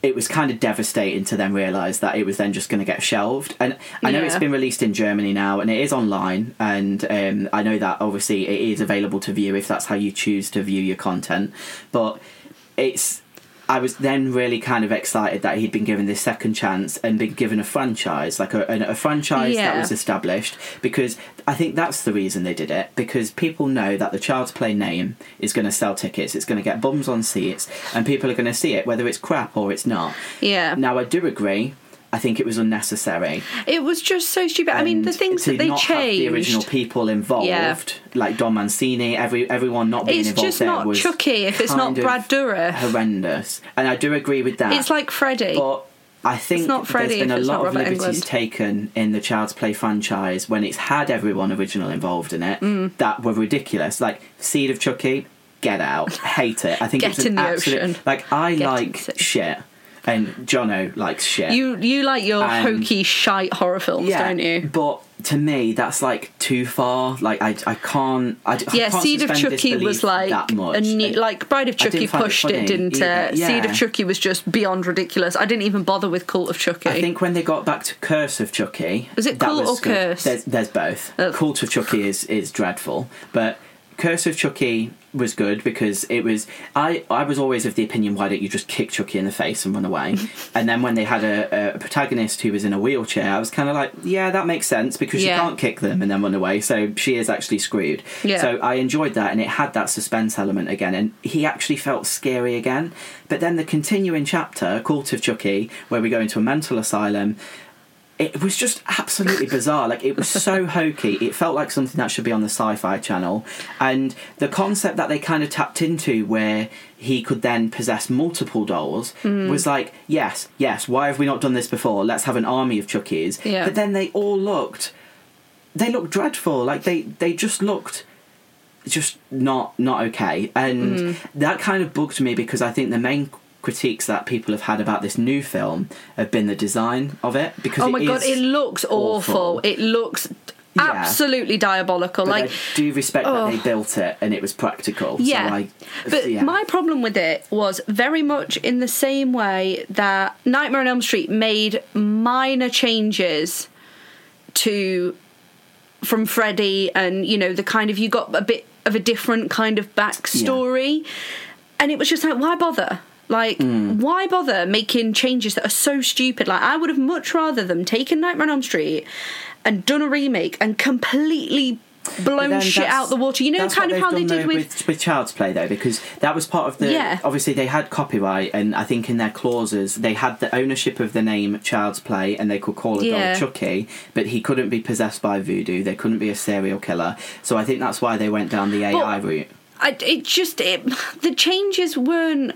it was kind of devastating to then realise that it was then just going to get shelved. And I know it's been released in Germany now, and it is online. And um, I know that obviously it is available to view if that's how you choose to view your content. But it's. I was then really kind of excited that he'd been given this second chance and been given a franchise, like a, a, a franchise that was established, because I think that's the reason they did it. Because people know that the Child's Play name is going to sell tickets, it's going to get bums on seats, and people are going to see it, whether it's crap or it's not. Yeah. Now, I do agree. I think it was unnecessary. It was just so stupid. I mean, the things that they not have the original people involved, Yeah. like Don Mancini, every everyone not being It's involved just there not was Chucky if it's not Brad Dourif. Horrendous, and I do agree with that. It's like Freddy. But I think not Freddy there's been a it's lot of liberties Englund. taken in the Child's Play franchise when it's had everyone original involved in it Mm. that were ridiculous. Like Seed of Chucky, get out, hate it. I think Get it's an absolute. Like I Get like shit, and Jono likes shit. you you like your hokey shite horror films, yeah, don't you? But to me, that's like too far. Like I, I can't. I, I Yeah, can't Seed of Chucky was like that much. a ne- And like Bride of Chucky find it pushed it, didn't either. it? Seed of Chucky was just beyond ridiculous. I didn't even bother with Cult of Chucky. I think when they got back to Curse of Chucky, Was it Cult was or good. Curse? There's, there's both. Oh. Cult of Chucky is is dreadful, but Curse of Chucky was good because it was. I I was always of the opinion, why don't you just kick Chucky in the face and run away? [LAUGHS] and then when they had a, a protagonist who was in a wheelchair, I was kind of like, yeah, that makes sense because Yeah. you can't kick them and then run away, so she is actually screwed. Yeah. So I enjoyed that, and it had that suspense element again, and he actually felt scary again. But then the continuing chapter, Cult of Chucky, where we go into a mental asylum, it was just absolutely bizarre. Like it was so [LAUGHS] hokey. It felt like something that should be on the Sci-Fi Channel, and the concept that they kind of tapped into, where he could then possess multiple dolls, Hmm. was like, yes, yes. Why have we not done this before? Let's have an army of Chuckies. Yeah. But then they all looked, they looked dreadful. Like they they just looked just not not okay and Hmm. that kind of bugged me because i think the main critiques that people have had about this new film have been the design of it because oh my god, it looks awful. awful. It looks Yeah. absolutely diabolical. but like I do respect that they oh. built it and it was practical Yeah. so I, But yeah. my problem with it was very much in the same way that Nightmare on Elm Street made minor changes to from Freddy and you know the kind of you got a bit of a different kind of backstory and it was just like why bother like Hmm. why bother making changes that are so stupid like I would have much rather them taken Nightmare on Elm Street and done a remake and completely But blown shit out the water you know kind of how they they've did though with with Child's Play though, because that was part of the. Yeah. Obviously, they had copyright, and I think in their clauses they had the ownership of the name Child's Play, and they could call a Yeah. doll Chucky, but he couldn't be possessed by voodoo. They couldn't be a serial killer. So I think that's why they went down the AI route. I, it just it, the changes weren't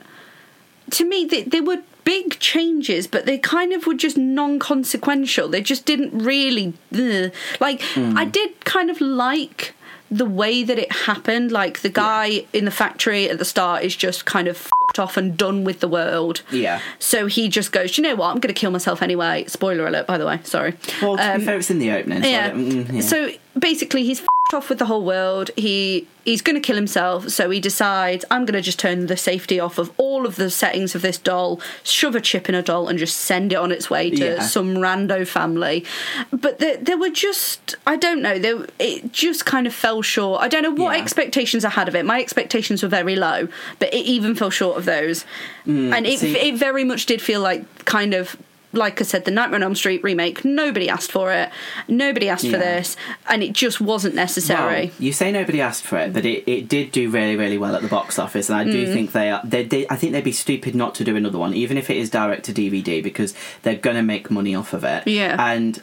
to me they, they were big changes but they kind of were just non-consequential. They just didn't really ugh. like i hmm. did kind of like the way that it happened. Like the guy in the factory at the start is just kind of fucked off and done with the world Yeah. so he just goes you know what i'm going to kill myself anyway spoiler alert by the way sorry Well, to Um, be fair, it's in the opening. So yeah. mm, yeah. So basically, he's f***ed off with the whole world. He he's going to kill himself. So he decides, I'm going to just turn the safety off of all of the settings of this doll, shove a chip in a doll, and just send it on its way to Yeah. some rando family. But there, there were just, I don't know, there, it just kind of fell short. I don't know what Yeah. expectations I had of it. My expectations were very low, but it even fell short of those. and it, Mm, see- it very much did feel like kind of like I said, the Nightmare on Elm Street remake. Nobody asked for it. Nobody asked for this, and it just wasn't necessary. Well, you say nobody asked for it, but it, it did do really, really well at the box office, and I Mm. do think they are. They, they, I think they'd be stupid not to do another one, even if it is direct to DVD, because they're gonna make money off of it. Yeah. And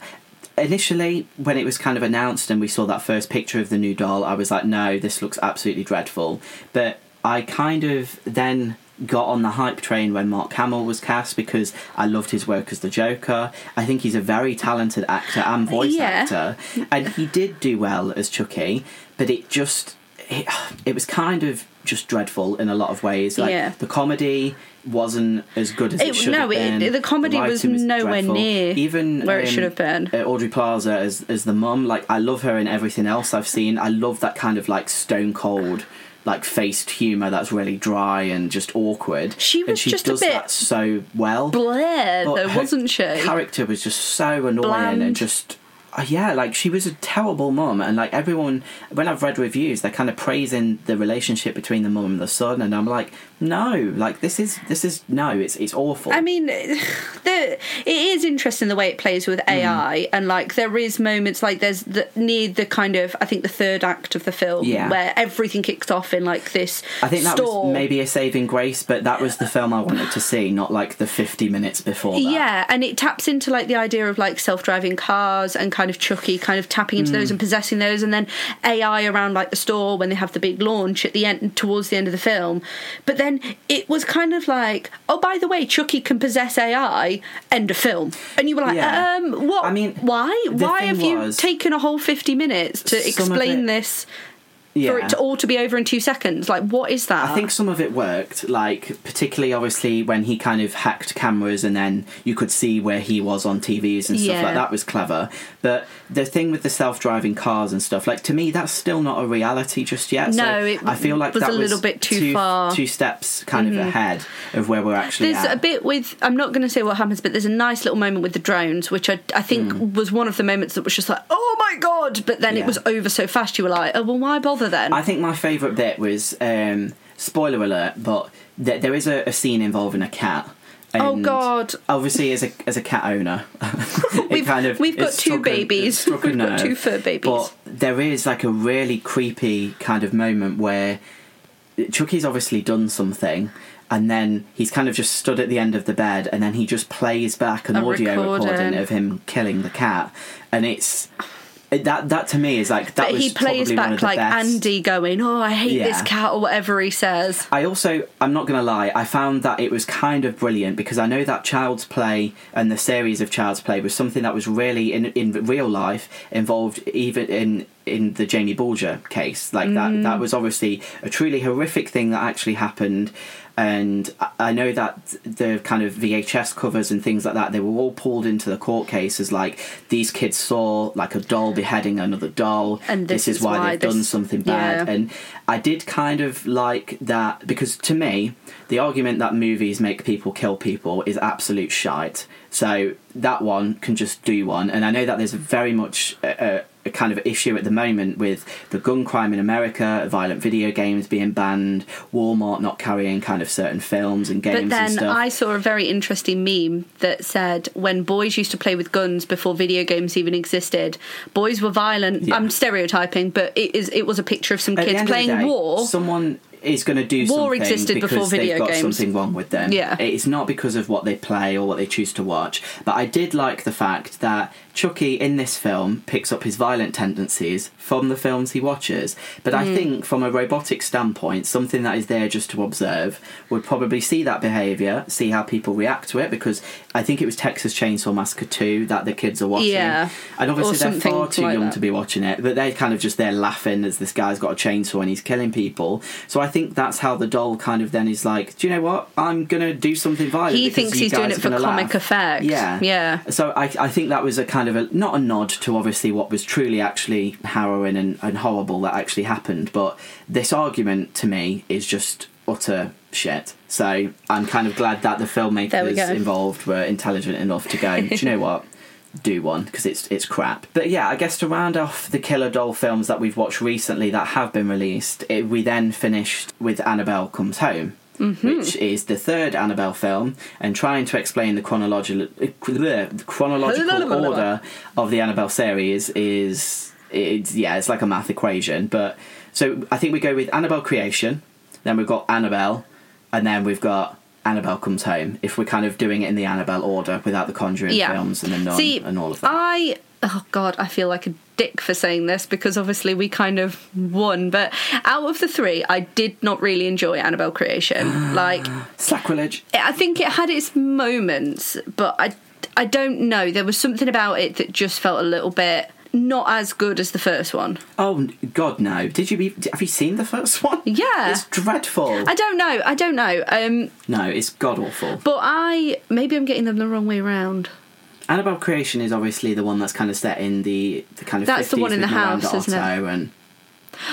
initially when it was kind of announced and we saw that first picture of the new doll, I was like, no, this looks absolutely dreadful. But I kind of then got on the hype train when Mark Hamill was cast because I loved his work as the Joker. I think he's a very talented actor and voice Yeah. actor, and he did do well as Chucky, but it just it, it was kind of just dreadful in a lot of ways. Like Yeah. the comedy wasn't as good as it, It- should no, have it- been. the comedy was writing nowhere dreadful. near even where it um, should have been. uh, Aubrey Plaza as as the mum. Like I love her in everything else I've seen. I love that kind of like stone cold, like faced humor that's really dry and just awkward. She and was she just a does bit that so well. Blair, though, wasn't she? Character was just so annoying Bland. and just. uh, yeah, like she was a terrible mum, and like everyone, when I've read reviews, they're kind of praising the relationship between the mum and the son, and I'm like, no, like this is this is no, it's it's awful. I mean, [SIGHS] the, it is interesting the way it plays with AI, and like there is moments like there's the, near the kind of I think the third act of the film Yeah. where everything kicks off in like this. I think that store. was maybe a saving grace, but that was the film I wanted to see, not like the 50 minutes before that. Yeah, and it taps into like the idea of like self-driving cars and kind of Chucky kind of tapping into Mm. those and possessing those, and then AI around like the store when they have the big launch at the end towards the end of the film. But then it was kind of like, oh, by the way, Chucky can possess AI. End of film, and you were like, Yeah. um, what? I mean, why? Why have you taken a whole fifty minutes to explain it- this? Yeah. For it to all to be over in two seconds, like what is that? I think some of it worked, like particularly obviously when he kind of hacked cameras and then you could see where he was on TVs and stuff Yeah. like that was clever. But the thing with the self-driving cars and stuff, like to me, that's still not a reality just yet. No, so it I feel like that was that a little bit too two, far. Mm-hmm. two steps kind of ahead of where we're actually There's at. a bit with I'm not going to say what happens, but there's a nice little moment with the drones, which I, I think was one of the moments that was just like, oh my god! But then it Hmm. Was over so fast. You were like, oh well, why bother then? I think my favourite bit was um, spoiler alert, but th- there is a, a scene involving a cat. Oh, God. Obviously, as a as a cat owner, [LAUGHS] We've- kind of we've got two struck a- it babies. a We've got two fur babies. But there is like a really creepy kind of moment where Chucky's obviously done something. And then he's kind of just stood at the end of the bed, and then he just plays back an A audio recording. recording of him killing the cat, and it's it- that that to me is like that but was he plays back like best. Andy going, oh, I hate this cat or whatever he says. I also, I'm not going to lie, I found that it was kind of brilliant because I know that Child's Play and the series of Child's Play was something that was really in in real life involved even in in the Jamie Bulger case. Like that that mm. was obviously a truly horrific thing that actually happened. And I- know that the kind of VHS covers and things like that, they were all pulled into the court case as like these kids saw like a doll beheading another doll, And this is is why, why they've done something bad. yeah. And I did kind of like that because to me, the argument that movies make people kill people is absolute shite. So that one can just do one. And I know that there's very much a, a, a kind of issue at the moment with the gun crime in America, violent video games being banned, Walmart not carrying kind of certain films and games But and then. I saw a very interesting meme that said when boys used to play with guns before video games even existed, boys were violent. Yeah. I'm stereotyping, but it is it was a picture of some At kids of playing day, war. Someone is going to do War something existed because before video they've got games. something wrong with them. Yeah. it's not because of what they play or what they choose to watch. But I did like the fact that Chucky in this film picks up his violent tendencies from the films he watches. But I Mm. think from a robotic standpoint, something that is there just to observe would probably see that behaviour, see how people react to it. Because I think it was Texas Chainsaw Massacre two that the kids are watching. Yeah. and obviously they're far too like young that. to be watching it, but they're kind of just there laughing as this guy's got a chainsaw and he's killing people. So I think that's how the doll kind of then is like, do you know what? I'm gonna do something violent. He thinks he's doing it for comic laugh." effect. Yeah, Yeah. So I, I think that was a kind of a not a nod to obviously what was truly actually harrowing and, and horrible that actually happened, but this argument to me is just utter shit. So I'm kind of glad that the filmmakers involved were intelligent enough to go. do you know what? Do one because it's it's crap. But yeah, I guess to round off the Killer Doll films that we've watched recently that have been released, it, we then finished with Annabelle Comes Home. Mm-hmm. Which is the third Annabelle film, and trying to explain the chronological the [LAUGHS] chronological order of the Annabelle series is it's yeah it's like a math equation. But so I think we go with Annabelle Creation, then we've got Annabelle, and then we've got Annabelle Comes Home. If we're kind of doing it in the Annabelle order without the Conjuring Yeah. films and the Nun See, and all of that. I oh god, I feel like a dick for saying this because obviously we kind of won. But out of the three, I did not really enjoy Annabelle Creation. [GASPS] like, Sacrilege. I think it had its moments, but I, I don't know. There was something about it that just felt a little bit not as good as the first one. Oh God, no! Did you be, have you seen the first one? [LAUGHS] Yeah. it's dreadful. I don't know. I don't know. Um, no, it's god awful. but I maybe I'm getting them the wrong way around. Annabelle Creation is obviously the one that's kind of set in the, the kind of That's the one in the house, isn't it? And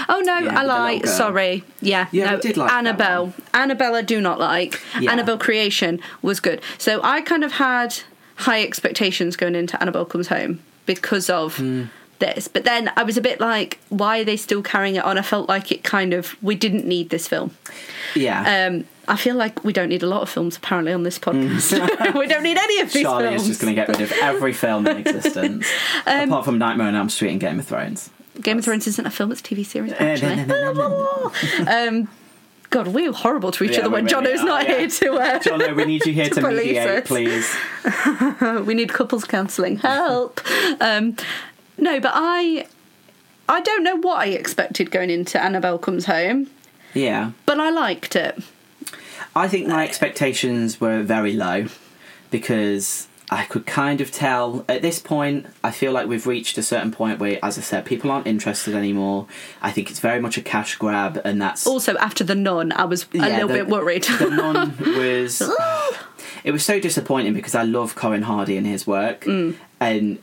Oh no, Yeah, I lie. Sorry. Yeah, Yeah, no. like Annabelle. Annabelle, I do not like. Yeah. Annabelle Creation was good. So I kind of had high expectations going into Annabelle Comes Home because of Hmm. this. But then I was a bit like, why are they still carrying it on? I felt like it kind of we didn't need this film. yeah. Um, I feel like we don't need a lot of films apparently on this podcast. [LAUGHS] we don't need any of these Charlie films. is just going to get rid of every film in [LAUGHS] existence, Um, apart from Nightmare on Elm Street and Game of Thrones. Game of Thrones isn't a film; it's a TV series. Eh, Actually, [LAUGHS] um, God, we're horrible to each Yeah, other when Jono's are, not yeah. here to. Uh, [LAUGHS] Jono, we need you here [LAUGHS] To to, mediate, please. [LAUGHS] we need couples counselling. Help! um, no, but I, I don't know what I expected going into Annabelle Comes Home, Yeah, but I liked it. I think my expectations were very low because I could kind of tell at this point. I feel like we've reached a certain point where, as I said, people aren't interested anymore. I think it's very much a cash grab, and that's Also, after the Nun, I was a Yeah, little the- bit worried. the nun [LAUGHS] was it was so disappointing because I love Corin Hardy and his work, Mm. and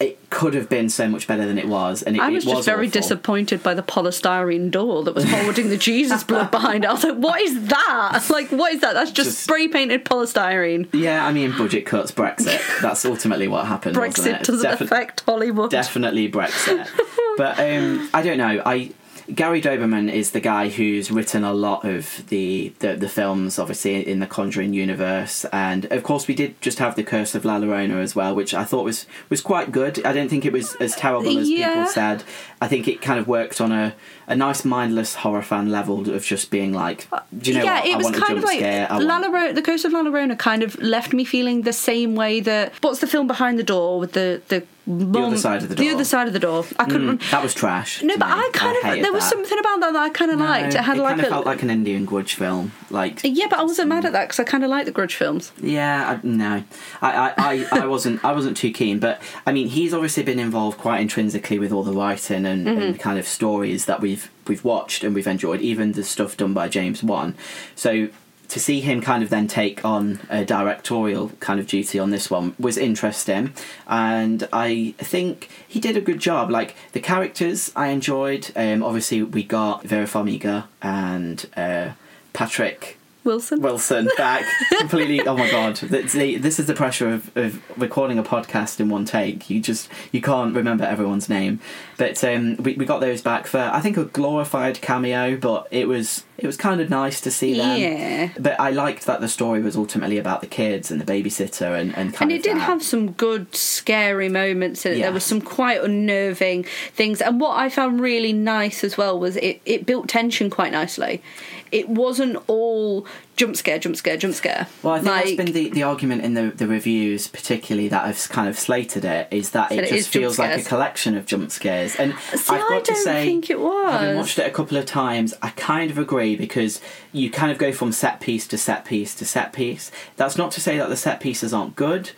it could have been so much better than it was. And it, I was it just very awful. disappointed by the polystyrene door that was holding the Jesus blood [LAUGHS] behind it. I was like, what is that? Like, what is that? That's just, Just- spray painted polystyrene. Yeah, I mean, budget cuts, Brexit. That's ultimately what happened. Brexit it? doesn't Defi- affect Hollywood. definitely Brexit. but um, I don't know. I Gary Dauberman is the guy who's written a lot of the, the the films, obviously in the Conjuring universe, and of course we did just have the Curse of La Llorona as well, which I thought was was quite good. I don't think it was as terrible as Yeah. people said. I think it kind of worked on a, a nice mindless horror fan level of just being like, do you know yeah, what? it I was kind of like scare. I La want- Llorona, the Curse of La Llorona kind of left me feeling the same way that what's the film behind the door with the the mum, Other Side of the door. the other side of the door. I couldn't. Mm, that was trash. no, but me. I kind of there was that. something about that that I kind of liked. It had it like kind of a felt like an Indian Grudge film. Like yeah, but I wasn't mad at that because I kind of like the Grudge films. Yeah, I, no, I, I, I, I wasn't, I wasn't too keen. But I mean, he's obviously been involved quite intrinsically with all the writing and, Mm-hmm. and kind of stories that we've we've watched and we've enjoyed, even the stuff done by James Wan. So to see him kind of then take on a directorial kind of duty on this one was interesting, and I think he did a good job. Like the characters, I enjoyed. Um, obviously, we got Vera Farmiga and uh, Patrick. Wilson. Wilson back [LAUGHS] completely. Oh my god! This is the pressure of, of recording a podcast in one take. You just you can't remember everyone's name. But um, we we got those back for I think a glorified cameo, but it was it was kind of nice to see them. Yeah. But I liked that the story was ultimately about the kids and the babysitter and and kind and it did that. have some good scary moments in it. Yeah. There was some quite unnerving things. And what I found really nice as well was it, it built tension quite nicely. It wasn't all jump scare, jump scare, jump scare. Well, I think like, that's been the, the argument in the, the reviews, particularly that have kind of slated it, is that it it just feels like a collection of jump scares. And See, I've got I to say, think it was. having watched it a couple of times, I kind of agree because you kind of go from set piece to set piece to set piece. That's not to say that the set pieces aren't good,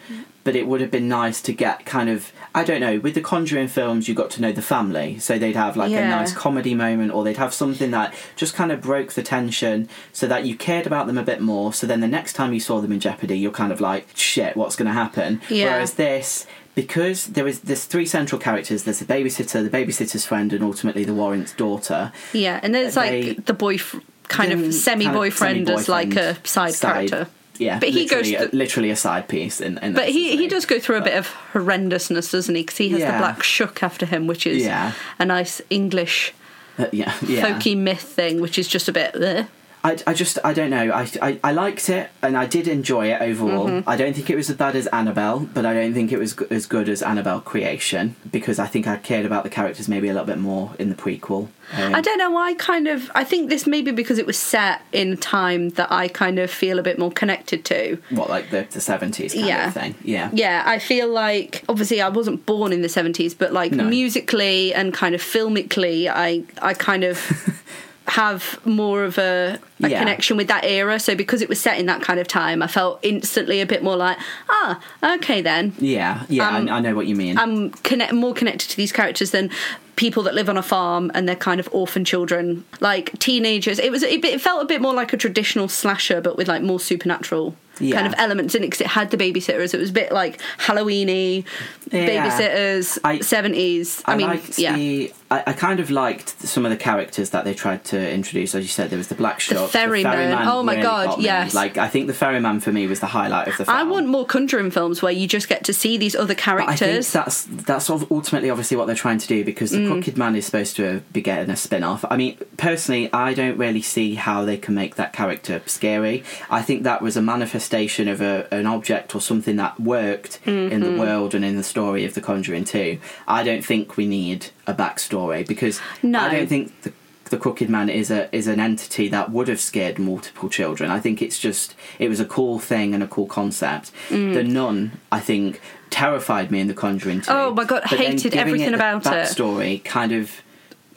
but it would have been nice to get kind of I don't know with the Conjuring films you got to know the family, so they'd have like a nice comedy moment or they'd have something that just kind of broke the tension so that you cared about them a bit more. So then the next time you saw them in jeopardy, you're kind of like shit, what's going to happen? Yeah. Whereas this. Because there is there's three central characters. There's the babysitter, the babysitter's friend, and ultimately the Warren's daughter. Yeah, and there's They- like the boy, kind kind of semi boyfriend as like a semi-boyfriend side, character. Yeah, But he goes literally, through- a, literally a side piece. In, in But he, he does go through a bit of horrendousness, doesn't he? Because he has Yeah. the Black Shuck after him, which is Yeah. a nice English Uh, yeah, yeah. folky myth thing, which is just a bit. eh. I, I just I don't know I, I, I liked it and I did enjoy it overall. Mm-hmm. I don't think it was as bad as Annabelle, but I don't think it was g- as good as Annabelle Creation because I think I cared about the characters maybe a little bit more in the prequel. Um, I don't know. I kind of. I think this maybe because it was set in a time that I kind of feel a bit more connected to. what like the the seventies kind Yeah. of thing. Yeah. Yeah, I feel like obviously I wasn't born in the seventies, but like No. musically and kind of filmically, I I kind of [LAUGHS] have more of a, a Yeah. connection with that era. So because it was set in that kind of time, I felt instantly a bit more like, ah, okay then. Yeah, yeah, Um, I, I know what you mean. I'm connect more connected to these characters than people that live on a farm and they're kind of orphan children, like teenagers. It was it, it felt a bit more like a traditional slasher, but with like more supernatural Yeah. kind of elements in it because it had the babysitters. It was a bit like Halloweeny, Yeah. babysitters, I- seventies. I, I mean, yeah. the. I, I kind of liked some of the characters that they tried to introduce. As you said, there was the black shark, ferryman. Oh my God, got me. yes. Like I think the ferryman for me was the highlight of the film. I want more Conjuring films where you just get to see these other But I think characters. that's that's ul- ultimately obviously what they're trying to do because the Mm. Crooked Man is supposed to be getting a spin off. I mean, personally, I don't really see how they can make that character scary. I think that was a manifestation of a, an object or something that worked in Mm-hmm. the world and in the story of The Conjuring 2. I don't think we need a backstory because No. I don't think the the Crooked Man is a is an entity that would have scared multiple children. I think it's just it was a cool thing and a cool concept. Mm. The Nun, I think, terrified me in The Conjuring 2. Oh my God, hated everything the about it. Backstory kind of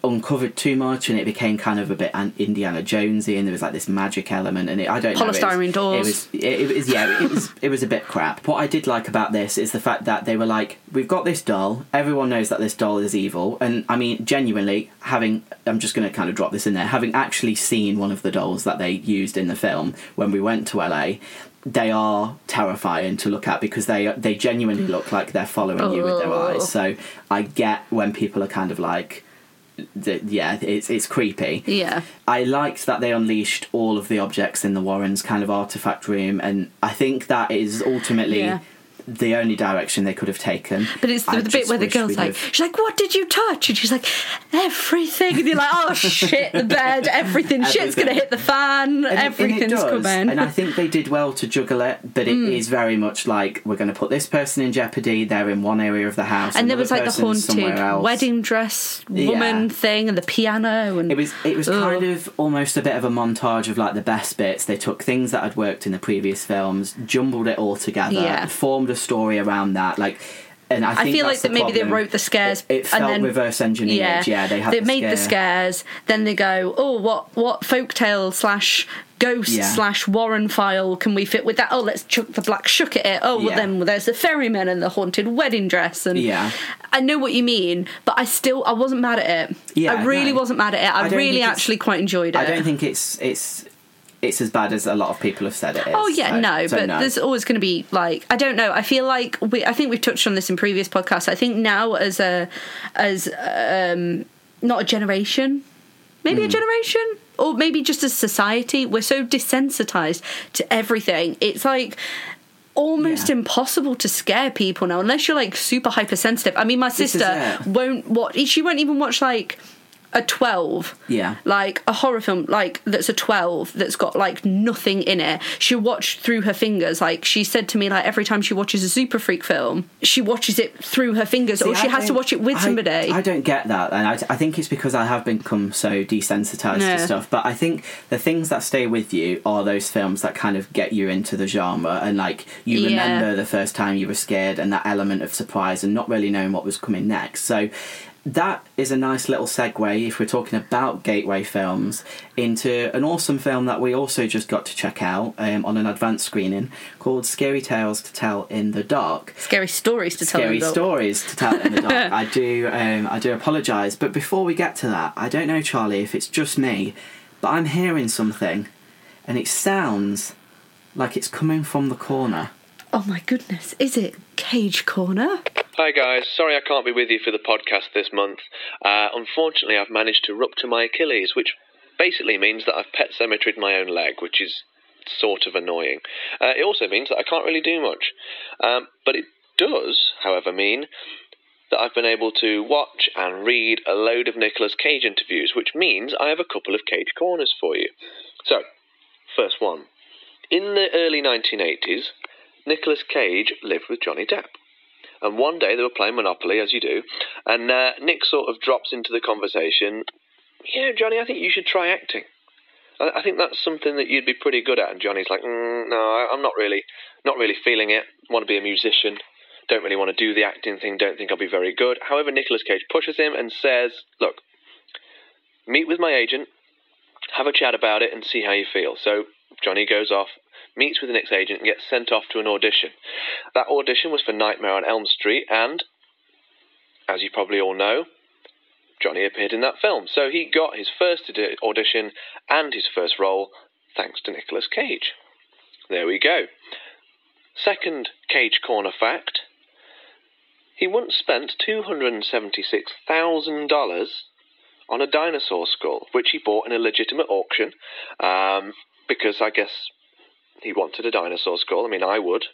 uncovered too much, and it became kind of a bit Indiana Jonesy, and there was like this magic element, and it, I don't know. it was- Polystyrene doors. It was, it, it was, yeah, it was, it was a bit crap. What I did like about this is the fact that they were like, we've got this doll. Everyone knows that this doll is evil, and I mean, genuinely, having, I'm just going to kind of drop this in there, having actually seen one of the dolls that they used in the film when we went to LA. They are terrifying to look at because they they genuinely look like they're following you with their Oh. eyes. So I get when people are kind of like, th- yeah, it's it's creepy. yeah. I liked that they unleashed all of the objects in the Warrens kind of artifact room, and I think that is ultimately Yeah. The only direction they could have taken. But it's the, the bit where the girl's like, have- she's like, "What did you touch?" And she's like, "Everything." And you're like, "Oh [LAUGHS] shit, the bed, everything, shit's gonna hit the fan, And it- and it everything's does, coming." And I think they did well to juggle it, but it is Mm. very much like we're going to put this person in jeopardy. They're in one area of the house, and there was like the haunted wedding dress woman Yeah. thing and the piano and It was it was Ugh. kind of almost a bit of a montage of like the best bits. They took things that had worked in the previous films, jumbled it all together, Yeah. formed a story around that. Like, and I, I feel like that maybe they wrote the scares It, it felt and then reverse engineered. yeah, Yeah, they had they the made the scares. Then they go, oh, what what folktale slash ghost Yeah. slash Warren file can we fit with that? Oh, let's chuck the Black Shuck at it. Oh, well Yeah. then there's the ferryman and the haunted wedding dress and Yeah. I know what you mean, but I still I wasn't mad at it. Yeah, I really no. wasn't mad at it. I, I really actually quite enjoyed it. I don't think it's it's it's as bad as a lot of people have said it is. Oh yeah, so- no, so but no. there's always going to be like I don't know. I feel like we I think we've touched on this in previous podcasts. I think now as a as um not a generation, maybe Hmm. a generation or maybe just as society, we're so desensitized to everything. It's like almost Yeah. impossible to scare people now unless you're like super hypersensitive. I mean, my sister won't watch. She won't even watch like a 12 Yeah. like a horror film like that's a 12 that's got like nothing in it she'll watch through her fingers like she said to me like every time she watches a super freak film she watches it through her fingers or See, she I has to watch it with I- somebody I, don't get that, and I, I think it's because I have become so desensitized to stuff. But I think the things that stay with you are those films that kind of get you into the genre, and like you Yeah. remember the first time you were scared, and that element of surprise, and not really knowing what was coming next. So. That is a nice little segue if we're talking about gateway films into an awesome film that we also just got to check out um, on an advanced screening called Scary Tales to Tell in the Dark scary stories to tell scary stories to tell in the dark. [LAUGHS] I do, um, I do apologise, but before we get to that, I don't know, Charlie, if it's just me, but I'm hearing something, and it sounds like it's coming from the corner. oh my goodness is it cage corner Hi guys, sorry I can't be with you for the podcast this month. Uh, unfortunately, I've managed to rupture my Achilles, which basically means that I've pet cemeteried my own leg, which is sort of annoying. Uh, it also means that I can't really do much. Um, but it does, however, mean that I've been able to watch and read a load of Nicolas Cage interviews, which means I have a couple of Cage corners for you. So, First one. In the early 1980s, Nicolas Cage lived with Johnny Depp. And one day they were playing Monopoly, as you do, and uh, Nick sort of drops into the conversation, Yeah, Johnny, I think you should try acting. I, I think that's something that you'd be pretty good at. And Johnny's like, mm, No, I, I'm not really, not really feeling it. Want to be a musician. Don't really want to do the acting thing. Don't think I'll be very good. However, Nicolas Cage pushes him and says, Look, meet with my agent, have a chat about it, and see how you feel. So Johnny goes off, meets with an ex agent, and gets sent off to an audition. That audition was for Nightmare on Elm Street, and as you probably all know, Johnny appeared in that film. So he got his first audition and his first role thanks to Nicolas Cage. There we go. Second Cage Corner fact he once spent $276,000 on a dinosaur skull, which he bought in a legitimate auction um, because I guess he wanted a dinosaur skull. I mean, I would.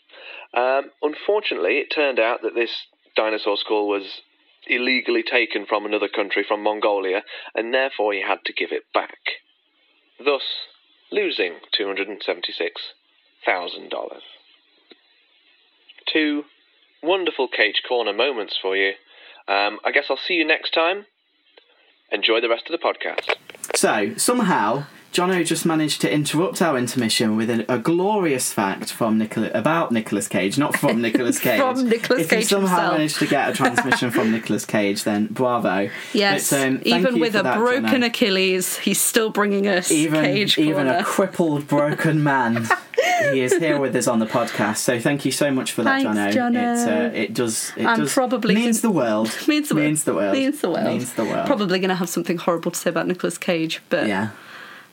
Um, unfortunately, it turned out that this dinosaur skull was illegally taken from another country, from Mongolia, and therefore he had to give it back, thus losing $276,000. Two wonderful Cage Corner moments for you. Um, I guess I'll see you next time. Enjoy the rest of the podcast. So somehow, Jono just managed to interrupt our intermission with a, a glorious fact from Nicola about Nicolas Cage, not from [LAUGHS] Nicolas Cage. From Nicolas if you Cage somehow himself. managed to get a transmission from [LAUGHS] Nicolas Cage, then bravo. Yes, um, even with a that, broken Jono. Achilles, he's still bringing us even Cage even Corner. a crippled, broken man. he is here with us on the podcast, so thank you so much for that, Thanks, Jono. Jono. It, uh, it does. It I'm does probably means the world. [LAUGHS] means the world. Means the world. Means the world. Means the world. Probably going to have something horrible to say about Nicolas Cage, but Yeah.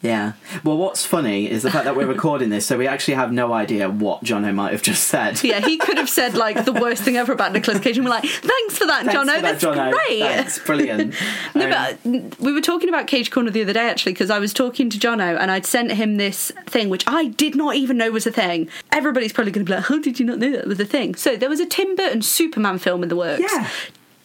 Yeah. Well, what's funny is the fact that we're [LAUGHS] recording this, so we actually have no idea what Jono might have just said. [LAUGHS] yeah, he could have said like the worst thing ever about Nicolas Cage, and we're like, "Thanks for that, Thanks Jono. for that, That's Jono. great." Thanks, brilliant. [LAUGHS] No, Um, but we were talking about Cage Corner the other day actually because I was talking to Jono and I'd sent him this thing which I did not even know was a thing. Everybody's probably going to be like, "How did you not know that was a thing?" So there was a Tim Burton Superman film in the works. Yeah.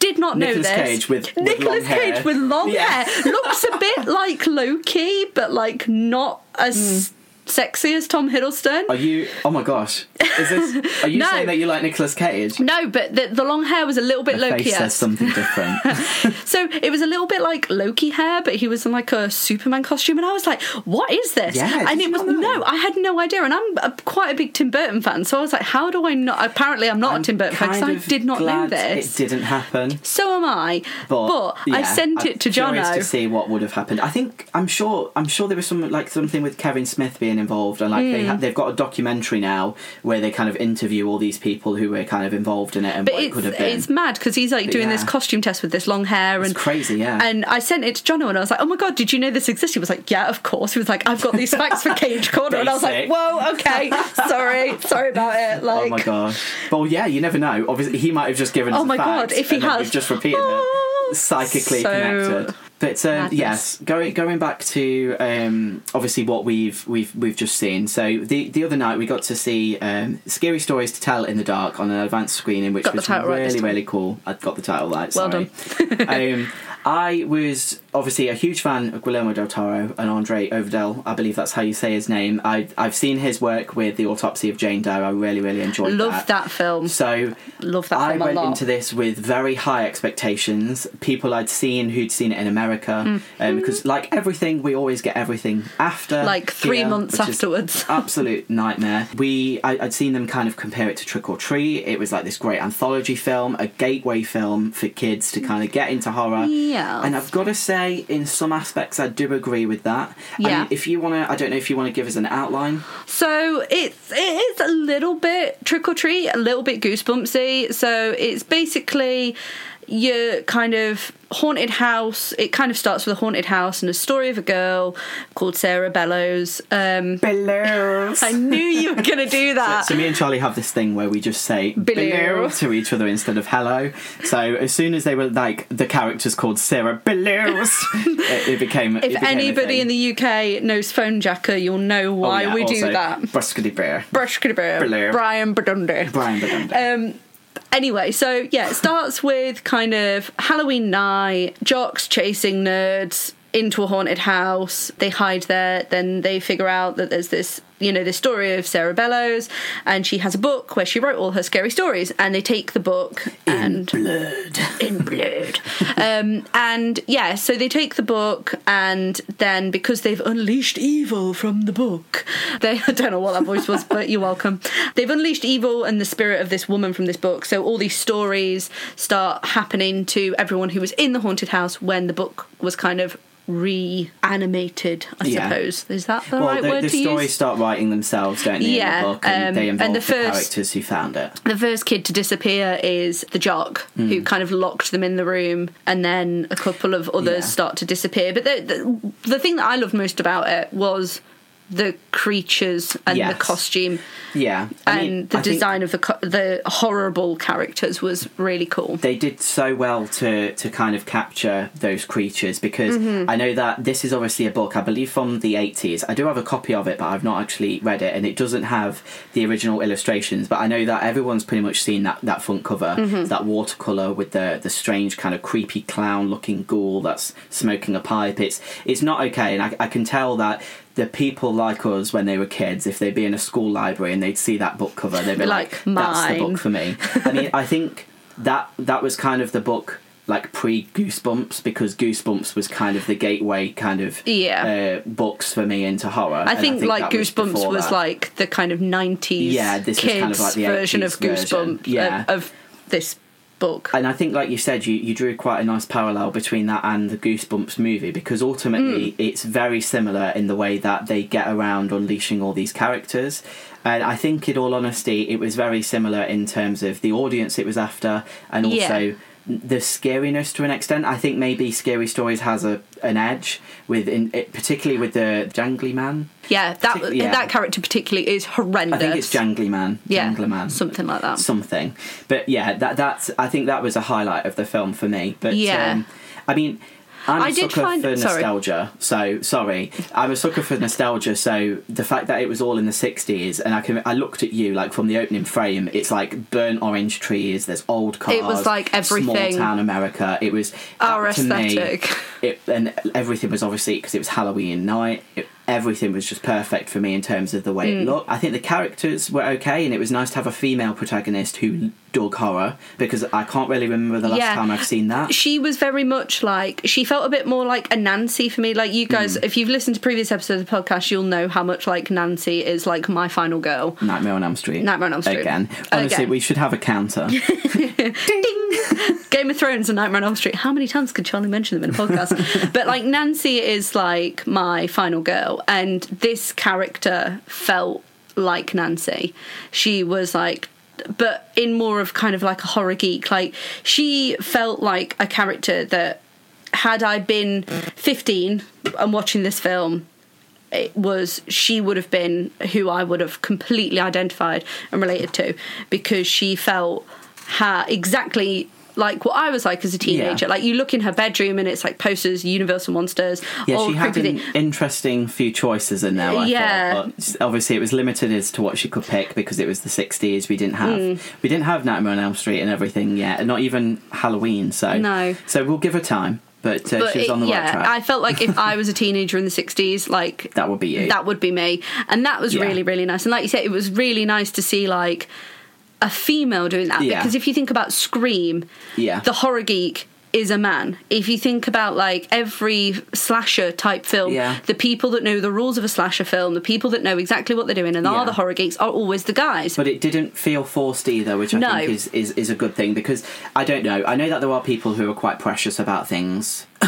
Did not know Nicolas this. Cage with- with Nicolas long hair. Cage with long Yeah. hair looks a bit [LAUGHS] like Loki, but like not as hmm. Sexy as Tom Hiddleston. Are you? Oh my gosh! Is this? Are you [LAUGHS] No. saying that you like Nicolas Cage? No, but the, the long hair was a little bit Loki. says something different. [LAUGHS] So it was a little bit like Loki hair, but he was in like a Superman costume, and I was like, "What is this?" Yeah, and it was no, I had no idea, and I'm a, quite a big Tim Burton fan, so I was like, "How do I not?" Apparently, I'm not a Tim Burton fan because I did not know this. It didn't happen. So am I, But, but, I yeah, sent I'm it to Jono. to see what would have happened. I think I'm sure I'm sure there was some like something with Kevin Smith being involved, and like Hmm. they ha- they've got a documentary now where they kind of interview all these people who were kind of involved in it and But what it could have been. it's mad because he's like doing this costume test with this long hair It's and crazy, yeah. And I sent it to Jono and I was like, "Oh my god, did you know this exists?" He was like, "Yeah, of course." He was like, "I've got these facts for Cage Corner," and I was like, "Whoa, okay, sorry, sorry about it." Like, Oh my gosh! Well, yeah, you never know. Obviously, he might have just given us. Oh my God, if he has- just repeated Oh, it, psychically so connected. But um, yes, going going back to um, obviously what we've we've we've just seen. So the the other night we got to see um, scary stories to tell in the dark on an advanced screening, which Got was title right really really cool. I got the title right. Well sorry. [LAUGHS] I was obviously a huge fan of Guillermo del Toro and André Øvredal. I believe that's how you say his name. I I've seen his work with the Autopsy of Jane Doe. I really really enjoyed love that. that film. So Love that I went into this with very high expectations. People I'd seen who'd seen it in America, um, because like everything, we always get everything after, Mm-hmm. Like three here, months afterwards. [LAUGHS] absolute nightmare. We I, I'd seen them kind of compare it to Trick or Treat. It was like this great anthology film, a gateway film for kids to kind of get into horror. Yeah. And I've got to say, in some aspects, I do agree with that. Yeah. if you want to, I don't know if you want to give us an outline. So it's it is a little bit trick or treat, a little bit goosebumpsy. So it's basically your kind of haunted house. It kind of starts with a haunted house and a story of a girl called Sarah Bellows. Um, Below. I knew you were going to do that. So me and Charlie have this thing where we just say Below. below to each other instead of hello. So as soon as they were like the characters called Sarah Bellows, [LAUGHS] it, it became. it if became a anybody thing. in the UK knows Fonejacker, you'll know Oh, why yeah, we do that. Bruskety Bear. Brushkity Below. Brian Badonde. Brian Badonde. Um, anyway, so yeah, it starts with kind of Halloween night, jocks chasing nerds. into a haunted house. They hide there. Then they figure out that there's this, you know, this story of Sarah Bellows, and she has a book where she wrote all her scary stories. And they take the book and in Blood. in blood. [LAUGHS] um, and yeah, so they take the book, and then because they've unleashed evil from the book, they [LAUGHS] I don't know what that voice was, but you're welcome. They've unleashed evil and the spirit of this woman from this book. So all these stories start happening to everyone who was in the haunted house when the book was kind of reanimated. I Yeah. suppose is that the Well, right the, word the to stories start writing themselves, don't they, Yeah, in the book, and um, they and involve the the, first- characters who found it. the first kid to disappear is the jock who Hmm. kind of locked them in the room and then a couple of others Yeah. start to disappear but the, the, the thing that i loved most about it was the creatures and Yes. the costume Yeah, I and mean, the I design of the co- the horrible characters was really cool they did so well to to kind of capture those creatures because Mm-hmm. I know that this is obviously a book I believe from the 80s. I do have a copy of it, but I've not actually read it, and it doesn't have the original illustrations. But I know that everyone's pretty much seen that that front cover, Mm-hmm. that watercolor with the the strange kind of creepy clown looking ghoul that's smoking a pipe. It's it's not okay, and I, I can tell that. The people like us when they were kids, if they'd be in a school library and they'd see that book cover, they'd be Like, like, "That's the book for me." I mean, I think that that was kind of the book like pre Goosebumps because Goosebumps was kind of the gateway kind of Yeah. uh, books for me into horror. I and think, like that was Goosebumps was like the kind of nineties Yeah, this kids kind of like version of Goosebumps version. Yeah. of, of this book. And I think, like you said, you, you drew quite a nice parallel between that and the Goosebumps movie because ultimately Hmm. it's very similar in the way that they get around unleashing all these characters. And I think, in all honesty, it was very similar in terms of the audience it was after and also. Yeah. The scariness to an extent, I think maybe Scary Stories has a an edge with, in, it, particularly with the Jangly Man. yeah, that partic- yeah. that character particularly is horrendous. I think it's Jangly Man. yeah, Jangler Man. something like that. something. But yeah, that that's I think that was a highlight of the film for me. But Yeah. um, I mean. I'm a I did sucker find- for sorry. nostalgia, so sorry. I'm a sucker for nostalgia, so the fact that it was all in the '60s, and I can I looked at you like from the opening frame. It's like burnt orange trees. There's old cars. It was like everything- Small town America. It was Our to me, aesthetic. it, and everything was obviously because it was Halloween night. It, everything was just perfect for me in terms of the way Mm. it looked. I think the characters were okay, and it was nice to have a female protagonist who dug horror because I can't really remember the last Yeah. time I've seen that. she was very much like she felt a bit more like a Nancy for me. Like you guys, Hmm. if you've listened to previous episodes of the podcast, you'll know how much like Nancy is like my final girl. Nightmare on Elm Street. Nightmare on Elm Street. Again. Honestly, Again. we should have a counter. [LAUGHS] Ding! Game of Thrones and Nightmare on Elm Street. How many times could Charlie mention them in a podcast? [LAUGHS] but like Nancy is like my final girl, and this character felt like Nancy. She was like. But in more of kind of like a horror geek, like she felt like a character that had I been 15 and watching this film, it was she would have been who I would have completely identified and related to because she felt exactly like what I was like as a teenager. Yeah. Like you look in her bedroom and it's like posters, Universal monsters, Yeah, she had an interesting few choices in there. I Yeah. thought, but obviously it was limited as to what she could pick because it was the '60s. We didn't have Hmm. we didn't have Nightmare on Elm Street and everything yet, and not even Halloween. So No. so we'll give her time. But, uh, But she was on the yeah, right track. I felt like if I was a teenager in the 60s, like that would be you. that would be me and that was Yeah. really really nice and like you said it was really nice to see like a female doing that Yeah. because if you think about scream Yeah. the horror geek is a man if you think about like every slasher type film Yeah. the people that know the rules of a slasher film the people that know exactly what they're doing and Yeah. are the horror geeks are always the guys but it didn't feel forced either, which I No. think is, is, is a good thing because I don't know. I know that there are people who are quite precious about things, [COUGHS]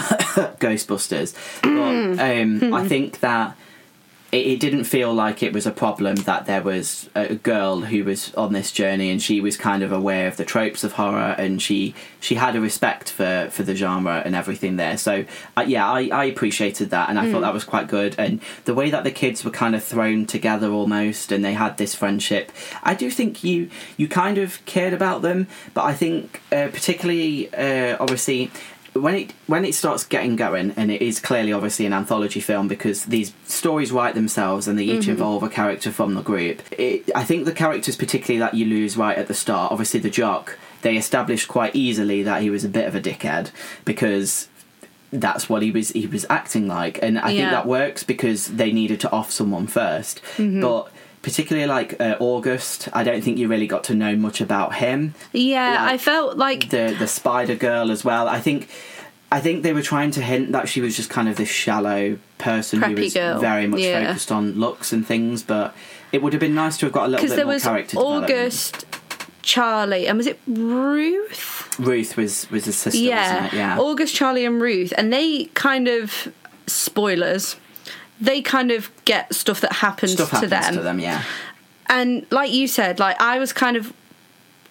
Ghostbusters, but um, I think that it, it didn't feel like it was a problem that there was a girl who was on this journey and she was kind of aware of the tropes of horror and she she had a respect for for the genre and everything there. So uh, yeah, I, I appreciated that and I thought that was quite good. And the way that the kids were kind of thrown together almost and they had this friendship, I do think you you kind of cared about them. But I think uh, particularly uh, obviously when it when it starts getting going, and it is clearly obviously an anthology film because these stories write themselves and they each involve a character from the group. It, I think the characters, particularly that you lose right at the start, obviously the jock, they established quite easily that he was a bit of a dickhead because that's what he was he was acting like, and I think that works because they needed to off someone 1st Mm-hmm. But particularly like uh, August, I don't think you really got to know much about him. Yeah, Like, I felt like the the Spider Girl as well. I think. I think they were trying to hint that she was just kind of this shallow person who was girl, very much yeah. focused on looks and things, but it would have been nice to have got a little because bit there more was character. August, Charlie, and was it Ruth? Ruth was was his sister, Yeah. wasn't it? Yeah. August, Charlie, and Ruth, and they kind of spoilers. They kind of get stuff that happens, Stuff to them. to them, yeah. and like you said, like I was kind of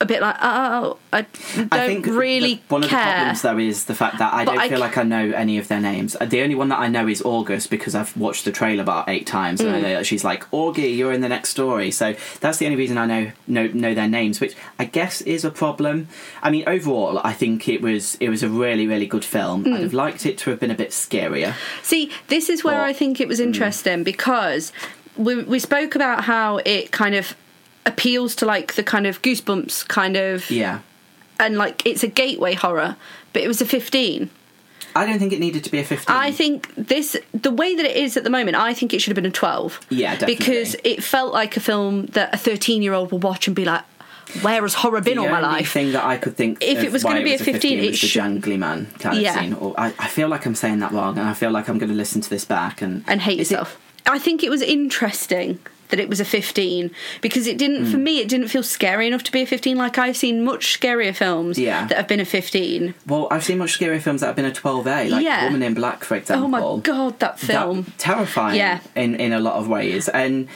a bit like, oh, I don't I think really the, one of the problems though is the fact that I But don't I feel c- like I know any of their names. The only one that I know is August because I've watched the trailer about eight times, and I Mm. know that she's like Augie, you're in the next story. So that's the only reason I know know know their names, which I guess is a problem. I mean, overall, I think it was it was a really really good film. Mm. I'd have liked it to have been a bit scarier. See, this is where But- I think it was Mm. interesting because we we spoke about how it kind of appeals to like the kind of goosebumps kind of Yeah, and like it's a gateway horror, but it was a 15. I don't think it needed to be a fifteen. I think this the way that it is at the moment, I think it should have been a 12. Yeah, definitely. Because it felt like a film that a 13-year-old will watch and be like, "Where has horror been the all my only life?" thing that I could think If of it was gonna be a 15, it was the should- jangly man kind of Yeah. scene. Or I, I feel like I'm saying that wrong, and I feel like I'm going to listen to this back and and hate Is it- I think it was interesting that it was a 15 because it didn't Hmm. for me it didn't feel scary enough to be a 15 like I've seen much scarier films Yeah. that have been a 15. Well, I've seen much scarier films that have been a 12A, like Yeah. Woman in Black, for example. Oh my god, that That- film. terrifying Yeah. in, in a lot of ways. And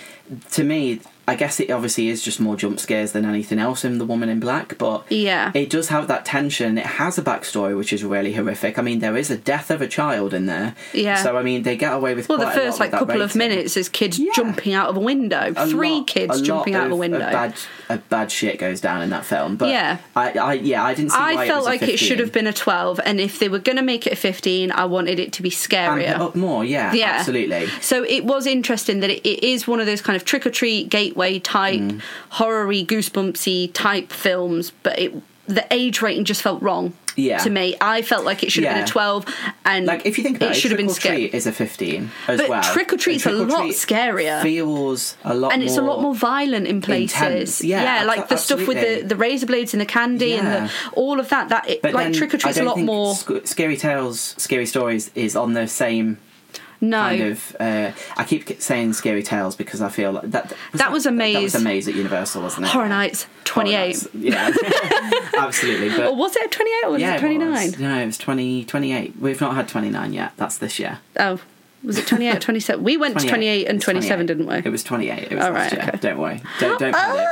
to me, I guess it obviously is just more jump scares than anything else in The Woman in Black, but Yeah. it does have that tension. It has a backstory which is really horrific. I mean, there is a death of a child in there. Yeah. So, I mean, they get away with Well, the quite a lot first like couple of minutes is kids Yeah. jumping out of a window. a Three lot- kids jumping out of a window. bad, a bad shit goes down in that film. But Yeah. I, I yeah, I didn't see why I it felt a like it should have been a 12 and if they were going to make it a 15, I wanted it to be scarier. up more. Yeah, Yeah. absolutely. So it was interesting that it, it is one of those kind of trick or treat gateway type, Mm. horror-y, goosebumpsy type films, but it the age rating just felt wrong. Yeah. To me, I felt like it should have been a twelve, and Like if you think about it, it should have been scary. Is a fifteen as But well. Trick or Treat's a And Trick or lot scarier. Feels a lot, and it's a lot more violent in places. intense. Yeah, like the stuff with the, the razor blades and the candy and the, all of that. That it, like Trick or Treat's a lot more. Sc- Scary Tales, Scary Stories is on the same no, kind of. Uh, I keep saying Scary Tales because I feel like that. That was a That was maze. a maze at Universal, wasn't it? Horror Nights twenty eight. Yeah, [LAUGHS] absolutely. But Or was it twenty eight or was yeah, it twenty nine? No, it was 20, 28. We've not had twenty nine yet. That's this year. Oh, was it 28 or [LAUGHS] 27? We went to 28 and 27, 28. didn't we? It was twenty eight. It was All last right, year. okay. Don't worry. Don't don't panic.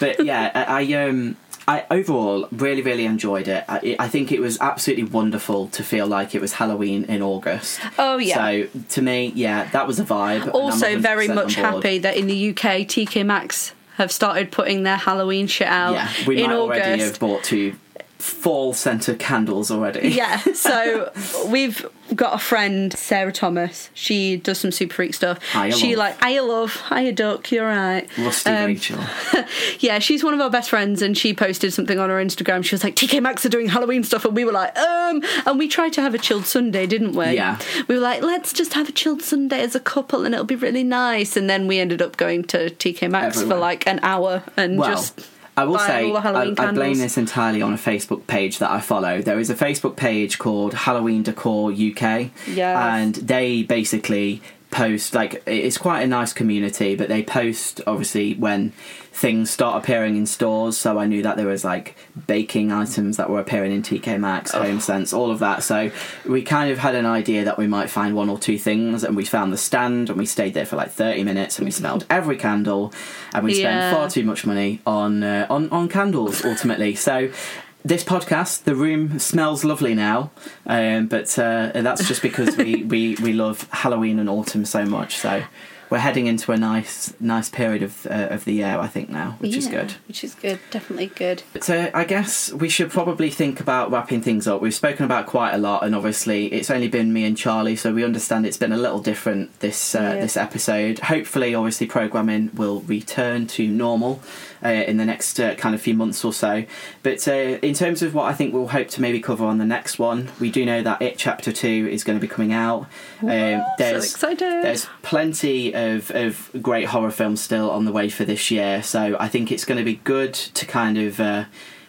but yeah, I, I um. I overall really, really enjoyed it. I, I think it was absolutely wonderful to feel like it was Halloween in August. Oh, yeah. So to me, yeah, that was a vibe. Also, very much happy that in the UK, TK Maxx have started putting their Halloween shit out Yeah, we in might already have bought two fall centre candles already. yeah, so [LAUGHS] we've got a friend, Sarah Thomas. She does some super freak stuff. Hiya, she love. like, I love, hiya duck, you're right. Rusty Um, Rachel. [LAUGHS] yeah, she's one of our best friends, and she posted something on her Instagram. She was like, "TK Maxx are doing Halloween stuff," and we were like, "Um," and we tried to have a chilled Sunday, didn't we? Yeah. We were like, "Let's just have a chilled Sunday as a couple, and it'll be really nice." And then we ended up going to TK Maxx for like an hour and Well, just. I will say, I, I blame this entirely on a Facebook page that I follow. There is a Facebook page called Halloween Decor UK, Yes. and they basically post like it's quite a nice community, but they post obviously when things start appearing in stores. So I knew that there was like baking items that were appearing in TK Maxx, Oh. Home Sense, all of that. So we kind of had an idea that we might find one or two things, and we found the stand, and we stayed there for like thirty minutes, and we smelled every candle, and we Yeah. spent far too much money on uh, on on candles ultimately. so. This podcast, the room smells lovely now, um, but uh, that's just because we, [LAUGHS] we, we love Halloween and autumn so much. So we're heading into a nice nice period of uh, of the year, I think now, which is good. Which is good. Definitely good. So I guess we should probably think about wrapping things up. We've spoken about quite a lot, and obviously it's only been me and Charlie, so we understand it's been a little different this uh, Yeah. this episode. Hopefully, obviously, programming will return to normal uh, in the next uh, kind of few months or so. But uh, in terms of what I think we'll hope to maybe cover on the next one, we do know that It Chapter Two is going to be coming out. Um, so there's excited. there's plenty of, of great horror films still on the way for this year, so I think it's going to be good to kind of uh,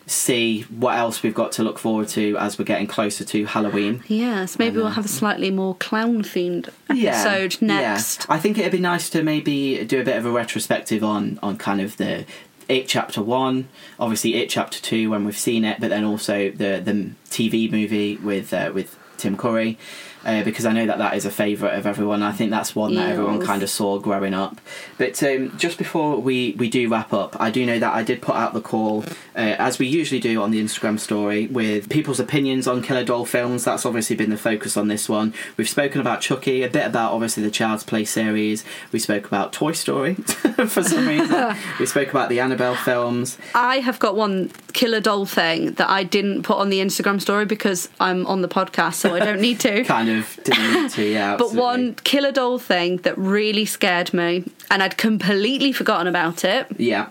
see what else we've got to look forward to as we're getting closer to Halloween. Yes, maybe we'll have a slightly more clown themed episode next. Yeah. I think it'd be nice to maybe do a bit of a retrospective on on kind of the it chapter one, obviously it chapter two when we've seen it, but then also the the TV movie with uh, with Tim Curry. Uh, because I know that that is a favourite of everyone. I think that's one that everyone kind of saw growing up. But um, just before we, we do wrap up, I do know that I did put out the call, uh, as we usually do on the Instagram story, with people's opinions on Killer Doll films. That's obviously been the focus on this one. We've spoken about Chucky, a bit about obviously the Child's Play series. We spoke about Toy Story [LAUGHS] for some reason. [LAUGHS] we spoke about the Annabelle films. I have got one killer doll thing that I didn't put on the Instagram story because I'm on the podcast, so I don't need to. [LAUGHS] Kind of didn't need to, yeah. But one killer doll thing that really scared me, and I'd completely forgotten about it Yeah.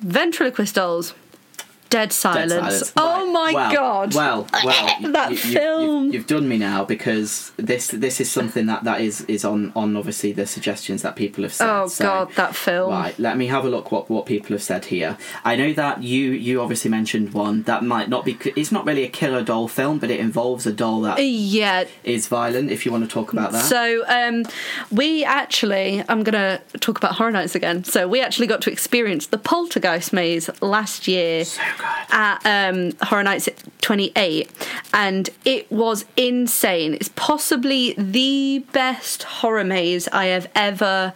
ventriloquist dolls. Dead silence. Dead silence. Oh Right. my well, god. Well, [LAUGHS] well, That you, film. You've, you've done me now because this this is something that that is is on on obviously the suggestions that people have said. oh So, god, that film. Right, let me have a look what what people have said here. I know that you you obviously mentioned one that might not be. It's not really a killer doll film, but it involves a doll that Yeah. is violent. If you want to talk about that. So um, we actually, I'm going to talk about Horror Nights again. So we actually got to experience the Poltergeist maze last year so at um, Horror Nights 28, and it was insane. It's possibly the best horror maze I have ever,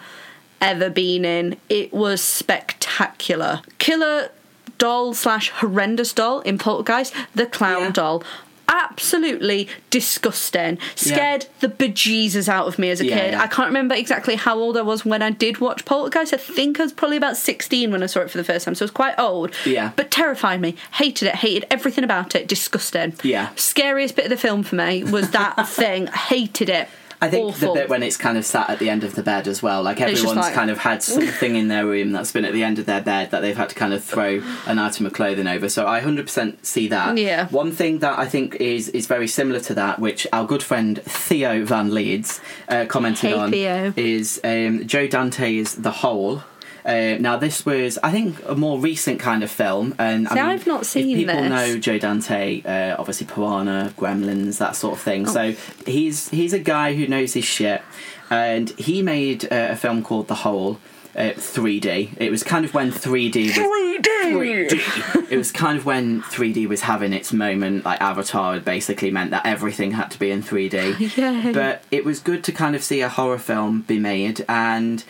ever been in. It was spectacular. Killer doll slash horrendous doll in Poltergeist, the clown Yeah. doll. Absolutely disgusting. Scared the bejesus out of me as a Yeah, kid. yeah. I can't remember exactly how old I was when I did watch Poltergeist. I think I was probably about 16 when I saw it for the first time, so it was quite old. Yeah. But terrified me. Hated it. Hated everything about it. Disgusting. Yeah. Scariest bit of the film for me was that [LAUGHS] thing. Hated it. I think Awful. the bit when it's kind of sat at the end of the bed as well, like everyone's like- kind of had something in their room that's been at the end of their bed that they've had to kind of throw an item of clothing over. So I 100% see that. Yeah. One thing that I think is is very similar to that, which our good friend Theo Van Leeds uh, commented Hey, on, Theo. is um, Joe Dante's The Hole. Uh, now this was, I think, a more recent kind of film, and I mean, I've not seen if people this. know Joe Dante, uh, obviously Piranha, Gremlins, that sort of thing. Oh. So he's he's a guy who knows his shit, and he made uh, a film called The Hole. Uh, 3D. It was kind of when 3D was 3D. It was kind of when 3D was having its moment. Like Avatar basically meant that everything had to be in 3D. [LAUGHS] Yay. But it was good to kind of see a horror film be made, and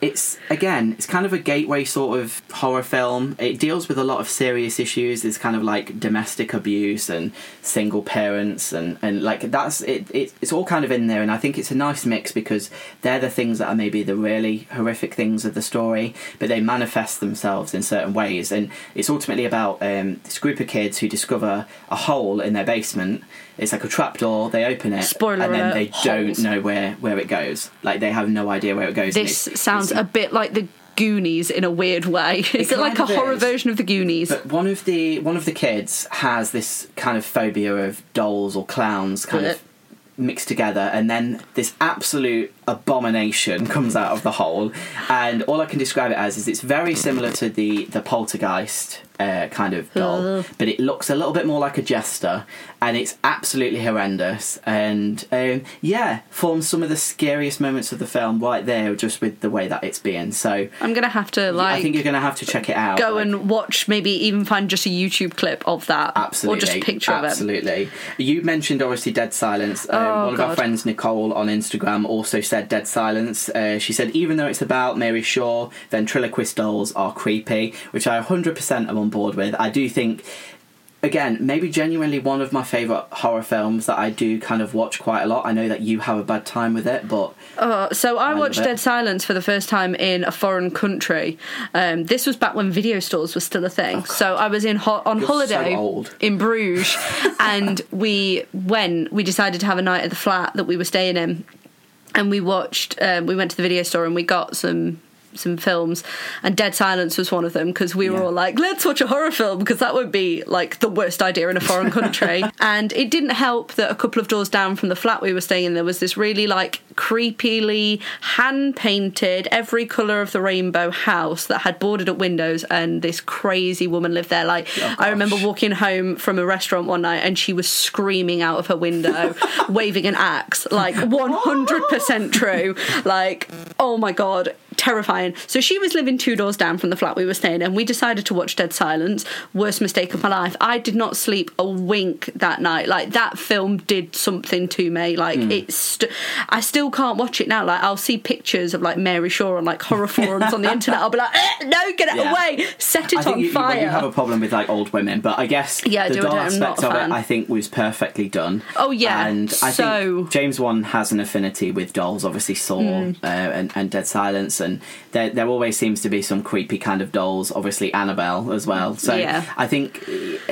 it's again, it's kind of a gateway sort of horror film. It deals with a lot of serious issues. It's kind of like domestic abuse and single parents, and and like that's it. it it's all kind of in there, and I think it's a nice mix because they're the things that are maybe the really horrific things of the story, but they manifest themselves in certain ways, and it's ultimately about um, this group of kids who discover a hole in their basement. It's like a trapdoor. They open it, Spoiler and then they don't know where where it goes. Like they have no idea where it goes. This it's- sounds it's- a bit like the Goonies in a weird way. [LAUGHS] Is it, like a horror is. version of the Goonies? But one of the one of the kids has this kind of phobia of dolls or clowns, kind of mixed together, and then this absolute abomination comes out of the hole. And all I can describe it as is it's very similar to the the poltergeist uh, kind of doll, but it looks a little bit more like a jester, and it's absolutely horrendous. And um, yeah, forms some of the scariest moments of the film right there, just with the way that it's being. So. I'm gonna have to like. I think you're to have to check it out. go like- and watch. Maybe even find just a YouTube clip of that, Absolutely. or just a picture of it. Absolutely. You mentioned obviously Dead Silence. Um, Oh, one of our friends, Nicole, on Instagram also said Dead Silence. Uh, she said, even though it's about Mary Shaw, ventriloquist dolls are creepy, which I 100% am on board with. I do think. again, maybe genuinely one of my favourite horror films that I do kind of watch quite a lot. I know that you have a bad time with it, but Uh, so I love watched. Dead Silence for the first time in a foreign country. Um, this was back when video stores were still a thing. so I was in ho- on You're holiday so old. in Bruges, [LAUGHS] and we went. We decided to have a night at the flat that we were staying in, and we watched. Um, we went to the video store and we got some. Some films, and Dead Silence was one of them because we were Yeah. all like, "Let's watch a horror film," because that would be like the worst idea in a foreign country. [LAUGHS] and it didn't help that a couple of doors down from the flat we were staying in, there was this really like creepily hand painted, every colour of the rainbow house that had boarded up windows, and this crazy woman lived there. Like, oh, I remember walking home from a restaurant one night, and she was screaming out of her window, [LAUGHS] waving an axe. Like, 100% true. Like, oh my god. Terrifying. So she was living two doors down from the flat we were staying in. And we decided to watch Dead Silence. Worst mistake of my life. I did not sleep a wink that night. Like that film did something to me. Like it's. St- I still can't watch it now. Like I'll see pictures of like Mary Shaw on like horror forums on the [LAUGHS] internet. I'll be like, eh, no, get it Yeah. away, set it on you, fire. you have a problem with like old women, but I guess Yeah, the doll don't- I'm not aspect of it, I think, was perfectly done. Oh, yeah, and I so- think James Wan has an affinity with dolls. Obviously, Saw Hmm. uh, and, and Dead Silence, there there always seems to be some creepy kind of dolls. Obviously, Annabelle as well. So Yeah. I think,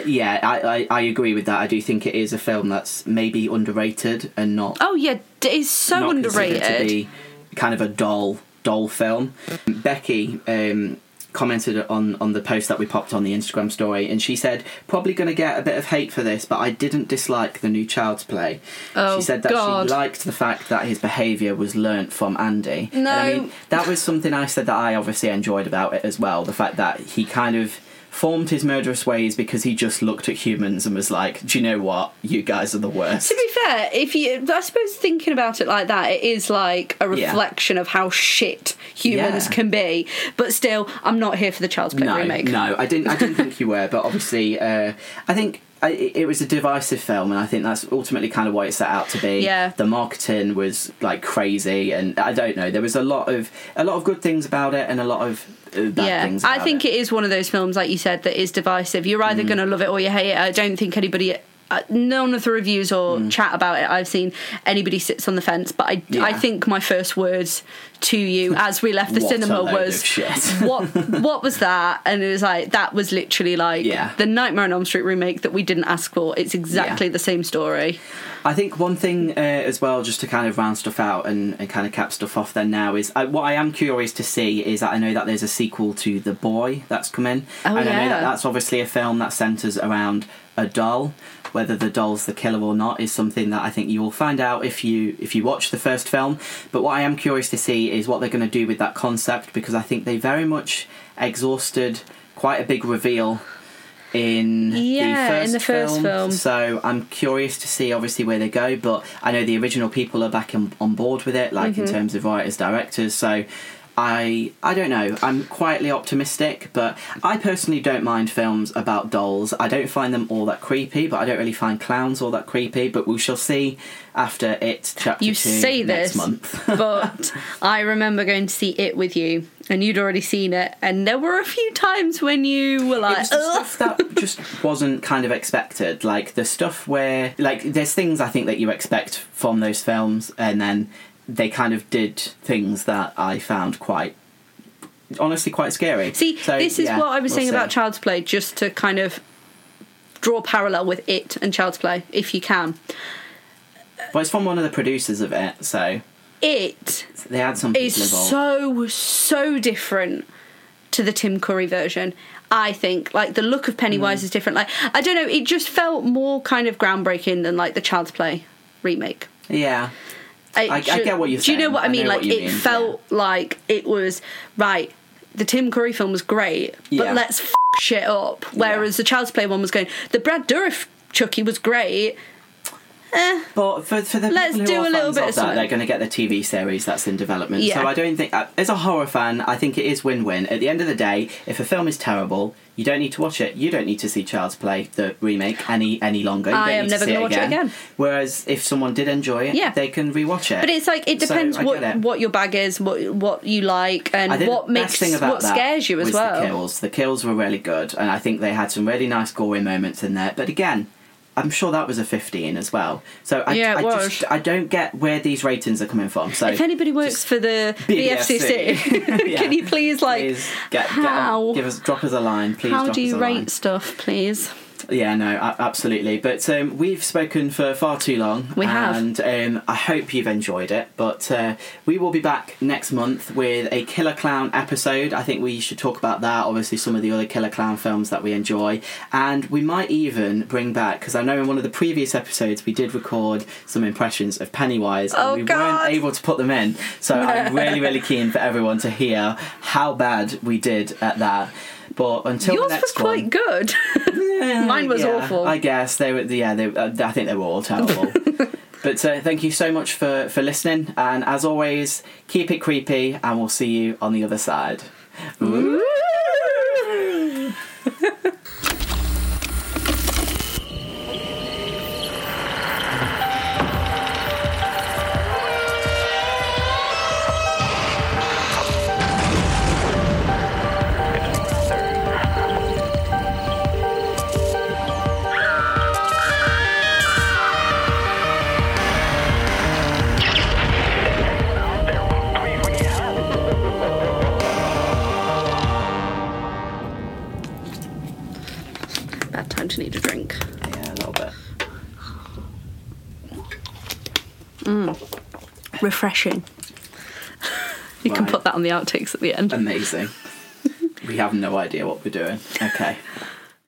yeah, I, I I agree with that. I do think it is a film that's maybe underrated and not oh yeah, it's so not underrated. to be kind of a doll doll film. Becky um, commented on on the post that we popped on the Instagram story, and she said probably going to get a bit of hate for this, but I didn't dislike the new Child's Play. Oh, she said that God. she liked the fact that his behaviour was learnt from Andy. No. And I mean that was something I said that I obviously enjoyed about it as well. The fact that he kind of formed his murderous ways because he just looked at humans and was like, "Do you know what? You guys are the worst." To be fair, if you, I suppose thinking about it like that, it is like a Yeah. reflection of how shit humans Yeah. can be. But still, I'm not here for the Child's Play no, remake. No, I didn't. I didn't think you were, but obviously, uh, I think. I, it was a divisive film, and I think that's ultimately kind of what it set out to be. Yeah. The marketing was like crazy, and I don't know. There was a lot of a lot of good things about it, and a lot of yeah, things. I think it. is one of those films, like you said, that is divisive. You're Mm. either going to love it or you hate it. I don't think anybody. Uh, none of the reviews or Mm. chat about it I've seen anybody sits on the fence, but I, Yeah. I think my first words to you [LAUGHS] as we left the cinema was what [LAUGHS] what was that? And it was like that was literally like Yeah. the Nightmare on Elm Street remake that we didn't ask for. It's exactly Yeah. the same story. I think one thing uh, as well, just to kind of round stuff out and, and kind of cap stuff off then now, is I, what I am curious to see is that I know that there's a sequel to The Boy that's coming. Oh, and I know that that's obviously a film that centres around a doll. Whether the doll's the killer or not is something that I think you will find out if you if you watch the first film. But what I am curious to see is what they're going to do with that concept because I think they very much exhausted quite a big reveal in Yeah, the first in the first film. so I'm curious to see obviously where they go, but I know the original people are back on, on board with it, like Mm-hmm. in terms of writers, directors. So I I don't know. I'm quietly optimistic, but I personally don't mind films about dolls. I don't find them all that creepy, but I don't really find clowns all that creepy. But we shall see after it chapter You two say next this, month. [LAUGHS] but I remember going to see it with you, and you'd already seen it, and there were a few times when you were like, was the "Ugh." stuff that just wasn't kind of expected. Like the stuff where, like, there's things I think that you expect from those films, and then they kind of did things that I found quite, honestly, quite scary. See, So, this is yeah, what I was we'll saying see. about Child's Play, just to kind of draw a parallel with it and Child's Play, if you can. Well, it's from one of the producers of it, so It they had some is so so different to the Tim Curry version. I think like the look of Pennywise Mm. is different. Like I don't know, it just felt more kind of groundbreaking than like the Child's Play remake. yeah. I- I ju- get what you're saying. Do you know what I I mean? know like it mean, felt like it was right. The Tim Curry film was great, but let's f- shit up. Whereas the Child's Play one was going. The Brad Dourif Chucky was great. But for, for the Let's people who do a little bit of that, they're going to get the TV series that's in development. Yeah. So I don't think, uh, as a horror fan, I think it is win-win. At the end of the day, if a film is terrible, you don't need to watch it. You don't need to see Child's Play, the remake, any any longer. You I am never gonna watch it again. Whereas if someone did enjoy it, Yeah. they can rewatch it. But it's like it depends I what it. what your bag is, what what you like, and what makes what scares you as well. The kills. The kills were really good, and I think they had some really nice gory moments in there. But again, I'm sure that was a 15 as well. So I, Yeah, I just I don't get where these ratings are coming from. So If anybody works for the BFC. BFCC, Yeah. can you please like please get, get how give us drop us a line. Please how drop do us you a rate line. stuff, please? Yeah, no, absolutely. But um, we've spoken for far too long. We have. and um, I hope you've enjoyed it. But uh, we will be back next month with a Killer Clown episode. I think we should talk about that. Obviously, some of the other Killer Clown films that we enjoy, and we might even bring back because I know in one of the previous episodes we did record some impressions of Pennywise, and Oh, we God. weren't able to put them in. So I'm [LAUGHS] really, really keen for everyone to hear how bad we did at that. But until Yours was quite one, good. Mine was yeah, awful. I guess they were. Yeah, they. Uh, I think they were all terrible. [LAUGHS] but uh, thank you so much for for listening, and as always, keep it creepy, and we'll see you on the other side. Bad [LAUGHS] Mm. Refreshing. [LAUGHS] You can put that on the outtakes at the end. Amazing. [LAUGHS] we have no idea what we're doing. Okay.